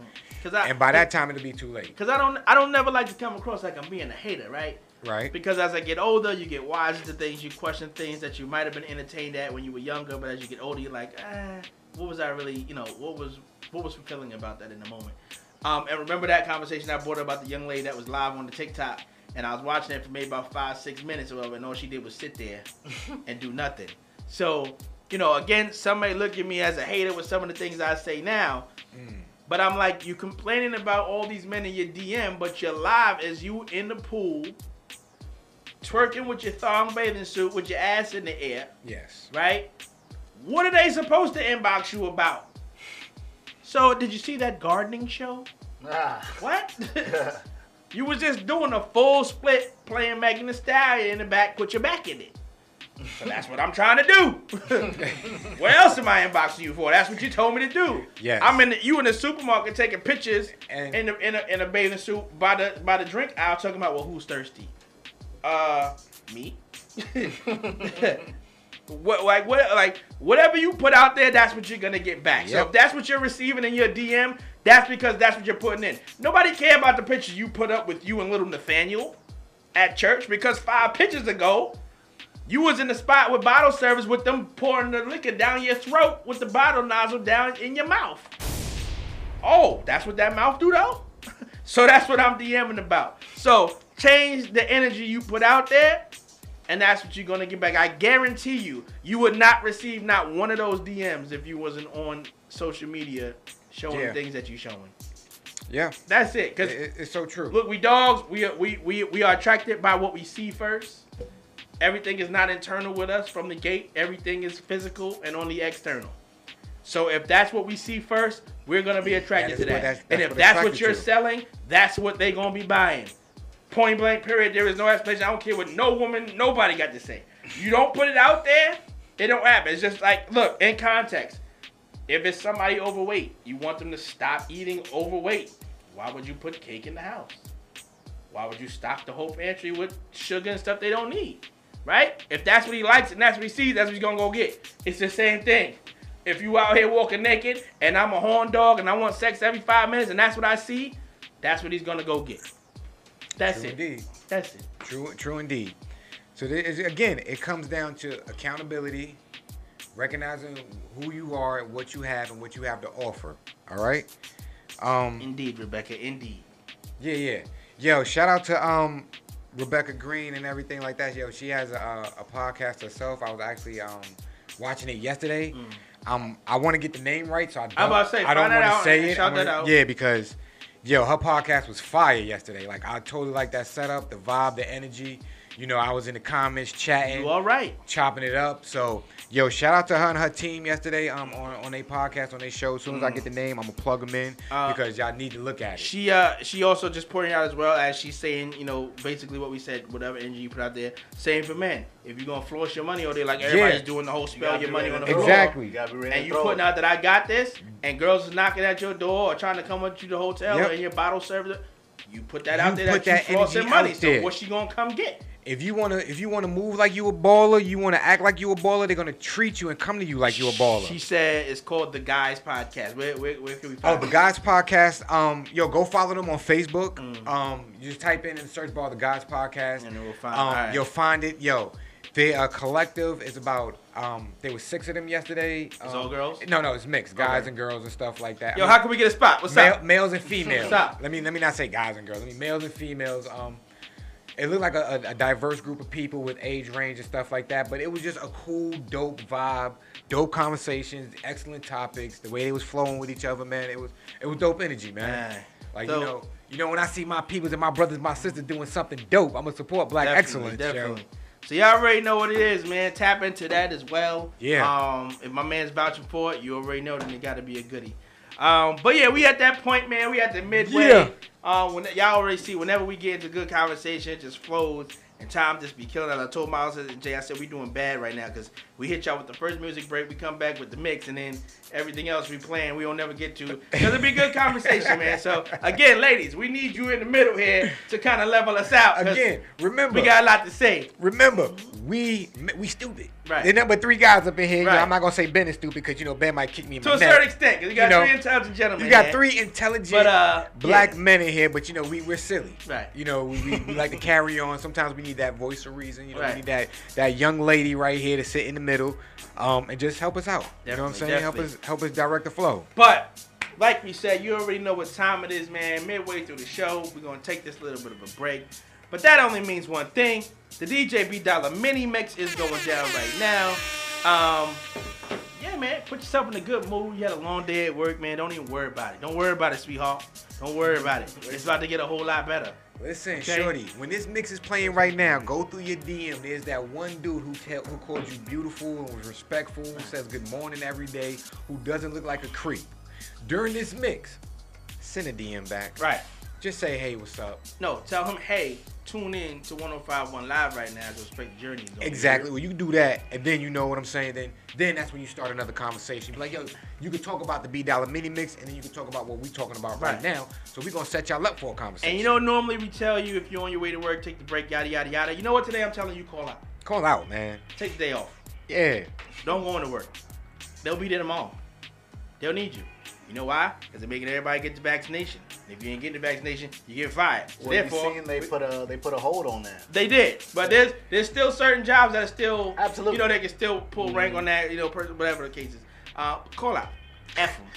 Speaker 2: Cause I,
Speaker 3: and by that time it'll be too late,
Speaker 2: cause I don't, I don't never like to come across like I'm being a hater, right?
Speaker 3: right?
Speaker 2: Because as I get older, you get wiser to things. You question things that you might have been entertained at when you were younger, but as you get older, you're like, ah, what was I really, you know, what was what was fulfilling about that in the moment? Um, and remember that conversation I brought up about the young lady that was live on the TikTok, and I was watching it for maybe about five, six minutes or whatever, and all she did was sit there and do nothing. So, you know, again, somebody look at me as a hater with some of the things I say now. But I'm like, you complaining about all these men in your DM, but you're live as you in the pool, twerking with your thong bathing suit with your ass in the air,
Speaker 3: Yes.
Speaker 2: right? What are they supposed to inbox you about? So, did you see that gardening show?
Speaker 4: Ah.
Speaker 2: What? you was just doing a full split playing Megan Thee Stallion in the back, put your back in it. So that's what I'm trying to do. what else am I inboxing you for? That's what you told me to do.
Speaker 3: Yes.
Speaker 2: I'm in the, you in the supermarket taking pictures
Speaker 3: And-
Speaker 2: in, the, in, a, in a bathing suit by the by the drink aisle talking about well who's thirsty? Uh me. what like what like whatever you put out there, that's what you're gonna get back. So if that's what you're receiving in your DM, that's because that's what you're putting in. Nobody care about the pictures you put up with you and little Nathaniel at church because five pictures ago, you was in the spot with bottle service with them pouring the liquor down your throat with the bottle nozzle down in your mouth. Oh, that's what that mouth do though? so that's what I'm DMing about. So change the energy you put out there, and that's what you're gonna get back. I guarantee you, you would not receive not one of those DMs if you wasn't on social media showing
Speaker 3: Yeah.
Speaker 2: things that you're showing.
Speaker 3: Yeah,
Speaker 2: That's it. Cause
Speaker 3: it- it's so true.
Speaker 2: Look, we dogs. We are, we we we are attracted by what we see first. Everything is not internal with us from the gate. Everything is physical and on the external. So if that's what we see first, we're gonna be attracted to that.
Speaker 3: that's-
Speaker 2: and if
Speaker 3: what
Speaker 2: that's what you're
Speaker 3: to.
Speaker 2: selling, that's what they're gonna be buying. Point blank. Period. There is no explanation. I don't care what no woman, nobody got to say. You don't put it out there, it don't happen. It's just like look in context. If it's somebody overweight, you want them to stop eating overweight. Why would you put cake in the house? Why would you stock the whole pantry with sugar and stuff they don't need? Right? If that's what he likes and that's what he sees, that's what he's gonna go get. It's the same thing. If you out here walking naked and I'm a horn dog and I want sex every five minutes and that's what I see, that's what he's gonna go get. That's
Speaker 3: True
Speaker 2: it.
Speaker 3: indeed.
Speaker 2: That's it.
Speaker 3: True, true indeed. So there is, again, it comes down to accountability, recognizing who you are, what you have, and what you have to offer. All right. Um.
Speaker 2: Indeed, Rebecca. Indeed.
Speaker 3: Yeah, yeah. Yo, shout out to um Rebecca Green and everything like that. Yo, she has a, a podcast herself. I was actually um watching it yesterday. Um, I want to get the name right, so I don't.
Speaker 2: Mm. I'm about to say,
Speaker 3: I don't want to say it.
Speaker 2: shout that
Speaker 3: wanna-
Speaker 2: out.
Speaker 3: Yeah, because yo, her podcast was fire yesterday. Like I totally like that setup, the vibe, the energy. You know, I was in the comments chatting
Speaker 2: You all right?
Speaker 3: chopping it up. So, yo, shout out to her and her team yesterday um, on on a podcast, on their show. As soon as I get the name, I'm gonna plug them in
Speaker 2: Uh,
Speaker 3: because y'all need to look at it.
Speaker 2: She uh she also just pointing out as well as she's saying, you know, basically what we said, whatever energy you put out there. Same for men. If you're gonna floss your money all day, like everybody's
Speaker 3: Yeah.
Speaker 2: doing the whole spell
Speaker 4: gotta
Speaker 2: your money on the
Speaker 4: to
Speaker 2: floor.
Speaker 3: Exactly.
Speaker 4: You gotta be ready
Speaker 2: And you
Speaker 4: throw
Speaker 2: putting
Speaker 4: it.
Speaker 2: out that I got this, and girls is knocking at your door or trying to come up to the hotel
Speaker 3: Yep.
Speaker 2: and your bottle service. You put that
Speaker 3: You
Speaker 2: out there
Speaker 3: put
Speaker 2: that,
Speaker 3: that
Speaker 2: you flossing
Speaker 3: energy
Speaker 2: money.
Speaker 3: out
Speaker 2: So
Speaker 3: there.
Speaker 2: what she gonna come get?
Speaker 3: If you wanna, if you wanna move like you a baller, you wanna act like you a baller, they're gonna treat you and come to you like you a baller.
Speaker 2: She said it's called the Guys Podcast. Where where, where can we Find
Speaker 3: Oh,
Speaker 2: find
Speaker 3: the? Guys Podcast. Um, yo, go follow them on Facebook.
Speaker 2: Mm.
Speaker 3: Um, you just type in the search bar the Guys Podcast.
Speaker 2: And we'll find-
Speaker 3: Um,
Speaker 2: alright.
Speaker 3: you'll find it. Yo, they are collective. It's about um, there was six of them yesterday.
Speaker 2: It's
Speaker 3: um,
Speaker 2: all girls?
Speaker 3: No, no, it's mixed, guys
Speaker 2: Okay.
Speaker 3: and girls and stuff like that. I
Speaker 2: Yo,
Speaker 3: mean,
Speaker 2: how can we get a spot? What's
Speaker 3: Male-
Speaker 2: up?
Speaker 3: males and females.
Speaker 2: Stop.
Speaker 3: Let me let me not say guys and girls. I mean males and females. Um, it looked like a, a, diverse group of people with age range and stuff like that. But it was just a cool, dope vibe, dope conversations, excellent topics. The way they was flowing with each other, man, it was it was dope energy, man.
Speaker 2: Man.
Speaker 3: Like
Speaker 2: So-
Speaker 3: you know, you know when I see my peoples and my brothers, my sisters doing something dope, I'm gonna support Black excellence.
Speaker 2: Definitely.
Speaker 3: Yo.
Speaker 2: So y'all already know what it is, man. Tap into that as well.
Speaker 3: Yeah.
Speaker 2: Um, if my man's vouching for it, you already know then it got to be a goodie. Um, but yeah, we at that point, man. We at the midway.
Speaker 3: Yeah.
Speaker 2: Uh, when y'all already see, whenever we get into good conversation, it just flows. And time just be killing it. I told Miles and Jay, I said we doing bad right now because we hit y'all with the first music break. We come back with the mix, and then everything else we plan, we don't never get to. Because it'll be good conversation, man. So again, ladies, we need you in the middle here to kind of level us out.
Speaker 3: Again, remember,
Speaker 2: we got a lot to say.
Speaker 3: remember, we we stupid.
Speaker 2: Right.
Speaker 3: There's number three guys up in here. You know, I'm not gonna say Ben is stupid because you know Ben might kick me in
Speaker 2: To
Speaker 3: my
Speaker 2: a
Speaker 3: neck.
Speaker 2: certain extent, you got
Speaker 3: You know,
Speaker 2: three intelligent gentlemen.
Speaker 3: You got
Speaker 2: here.
Speaker 3: three intelligent
Speaker 2: But, uh,
Speaker 3: black
Speaker 2: yeah.
Speaker 3: men in here, but you know we we're silly.
Speaker 2: Right.
Speaker 3: You know we, we, we like to carry on. Sometimes we need that voice of reason. You know
Speaker 2: Right.
Speaker 3: we need that that young lady right here to sit in the middle, um, and just help us out. you know what I'm
Speaker 2: Definitely,
Speaker 3: saying? Help
Speaker 2: definitely.
Speaker 3: Help us direct the flow.
Speaker 2: But like we said, you already know what time it is, man. Midway through the show, we're gonna take this little bit of a break. But that only means one thing: the DJ B Dollar mini mix is going down right now. Um, yeah, man, put yourself in a good mood. You had a long day at work, man. Don't even worry about it. Don't worry about it, sweetheart. Don't worry about it. It's about to get a whole lot better.
Speaker 3: Listen,
Speaker 2: Okay.
Speaker 3: shorty, when this mix is playing right now, go through your DM. There's that one dude who tell, who calls you beautiful and was respectful, who says good morning every day, who doesn't look like a creep. During this mix, send a DM back.
Speaker 2: Right.
Speaker 3: Just say, hey, what's up?
Speaker 2: No, tell him, hey, tune in to 105.1 Live right now to Respect Journey.
Speaker 3: Exactly. Well, you do that, and then you know what I'm saying. Then, then that's when you start another conversation. Be like, yo, you can talk about the B Dollar Mini Mix, and then you can talk about what we're talking about right,
Speaker 2: Right.
Speaker 3: now. So we're gonna set y'all up for a conversation.
Speaker 2: And you know, normally we tell you if you're on your way to work, take the break, yada yada yada. You know what? Today I'm telling you, call out.
Speaker 3: call out, man.
Speaker 2: Take the day off.
Speaker 3: Yeah.
Speaker 2: Don't go into work. They'll be there tomorrow. They'll need you. You know why? Because they're making everybody get the vaccination. And if you ain't getting the vaccination, you get fired. So
Speaker 4: Well, you
Speaker 2: therefore,
Speaker 4: seen they put a they put a hold on that.
Speaker 2: they did, but there's there's still certain jobs that are still
Speaker 4: Absolutely.
Speaker 2: You know they can still pull rank
Speaker 3: Mm-hmm.
Speaker 2: on that. You know, per- whatever the case is. Uh, call out, F them.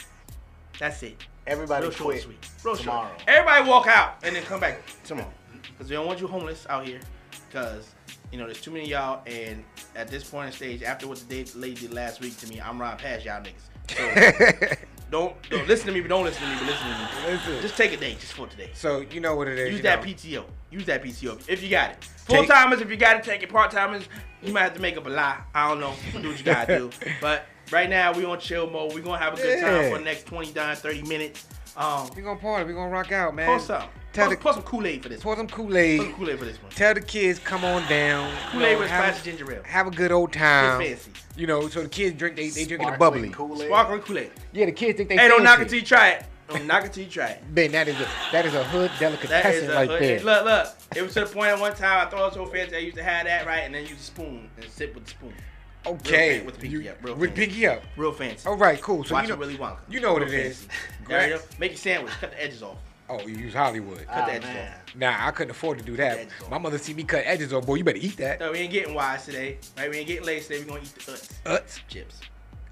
Speaker 2: That's it.
Speaker 4: Everybody
Speaker 2: Real short
Speaker 4: quit
Speaker 2: and sweet. Real
Speaker 4: tomorrow.
Speaker 2: short. Everybody walk out and then come back tomorrow. Because we don't want you homeless out here. Because, you know, there's too many of y'all. And at this point in stage, after what the day- lady did last week to me, I'm riding past y'all niggas. So don't, don't listen to me, but don't listen to me, but listen to me.
Speaker 3: Listen.
Speaker 2: Just take a day just for today.
Speaker 3: So you know what it is.
Speaker 2: Use that
Speaker 3: know.
Speaker 2: PTO. Use that PTO if you got it. Full timers, if you got it, take it. Part timers, you might have to make up a lie. I don't know. Do what you gotta do. But right now, we on chill mode. we gonna have a good time for the next 20, 30 minutes. Um,
Speaker 3: We gonna party. We gonna rock out, man.
Speaker 2: some.
Speaker 3: Tell
Speaker 2: Pour,
Speaker 3: the,
Speaker 2: pour some Kool Aid for this.
Speaker 3: pour some Kool
Speaker 2: Pour some
Speaker 3: Aid.
Speaker 2: Kool Aid for this one.
Speaker 3: Tell the kids come on down.
Speaker 2: Kool Aid
Speaker 3: know,
Speaker 2: with
Speaker 3: have,
Speaker 2: splash of ginger ale.
Speaker 3: have a good old
Speaker 2: Get
Speaker 3: time.
Speaker 2: fancy.
Speaker 3: You know, so the kids drink. They they drinking the bubbly.
Speaker 4: Kool-Aid.
Speaker 2: Sparkling Kool Aid.
Speaker 3: Yeah, the kids think they.
Speaker 2: Hey, don't knock it
Speaker 3: fancy.
Speaker 2: till you try it. Don't knock it till you try it.
Speaker 3: Ben, that is a that is a hood
Speaker 2: That is
Speaker 3: delicatessen
Speaker 2: a
Speaker 3: right
Speaker 2: hood-
Speaker 3: there.
Speaker 2: hey, Look, look. It was to the point at one time I thought it was so fancy. I used to have that right, and then use a spoon and sip with the spoon.
Speaker 3: okay,
Speaker 2: fan- with pinky
Speaker 3: You-
Speaker 2: up, real
Speaker 3: with
Speaker 2: fancy.
Speaker 3: pinky up.
Speaker 2: Real fancy.
Speaker 3: All right, cool. So
Speaker 2: Watch
Speaker 3: you know,
Speaker 2: it Willy Wonka.
Speaker 3: you know what
Speaker 2: Real
Speaker 3: it is.
Speaker 2: fancy. There you go. Make your sandwich. Cut the edges off.
Speaker 3: Oh, you use Hollywood.
Speaker 4: Ah,
Speaker 2: the edges
Speaker 4: man.
Speaker 3: Nah, I couldn't afford to do that. My mother see me cut edges off. Boy, you better eat that.
Speaker 2: No, we ain't getting wise today. Right? We ain't getting lace today. We gonna eat the Utz.
Speaker 3: Utz.
Speaker 2: Chips.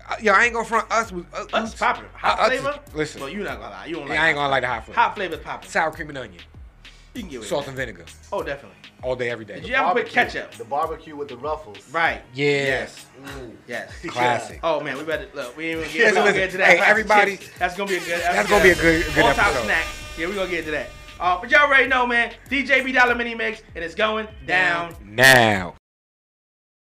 Speaker 3: Uh, yo, I ain't gonna front us with uh,
Speaker 2: Utz is popular. Hot
Speaker 3: Uh, Utz is-
Speaker 2: flavor.
Speaker 3: listen.
Speaker 2: Well, you not gonna lie. You don't like.
Speaker 3: Yeah, I ain't gonna like the hot flavor.
Speaker 2: Hot flavor is popular.
Speaker 3: Sour cream and onion,
Speaker 2: You can get with
Speaker 3: salt
Speaker 2: that.
Speaker 3: and vinegar,
Speaker 2: Oh, definitely.
Speaker 3: All day, every day.
Speaker 2: Did you ever put ketchup?
Speaker 4: The barbecue with the ruffles.
Speaker 2: Right.
Speaker 3: Yeah.
Speaker 2: Yes. Yes.
Speaker 3: Classic.
Speaker 2: Oh man, we better look. We ain't gonna get,
Speaker 3: Listen,
Speaker 2: gonna
Speaker 3: listen.
Speaker 2: get to that.
Speaker 3: Hey,
Speaker 2: Classic
Speaker 3: everybody-
Speaker 2: chips. That's gonna be a good.
Speaker 3: That's gonna be a good- good
Speaker 2: all-time
Speaker 3: episode.
Speaker 2: snack. Yeah, we gonna get to that. Uh, but y'all already know, man. DJ B Dollar Mini Mix, and it's going down.
Speaker 3: Now.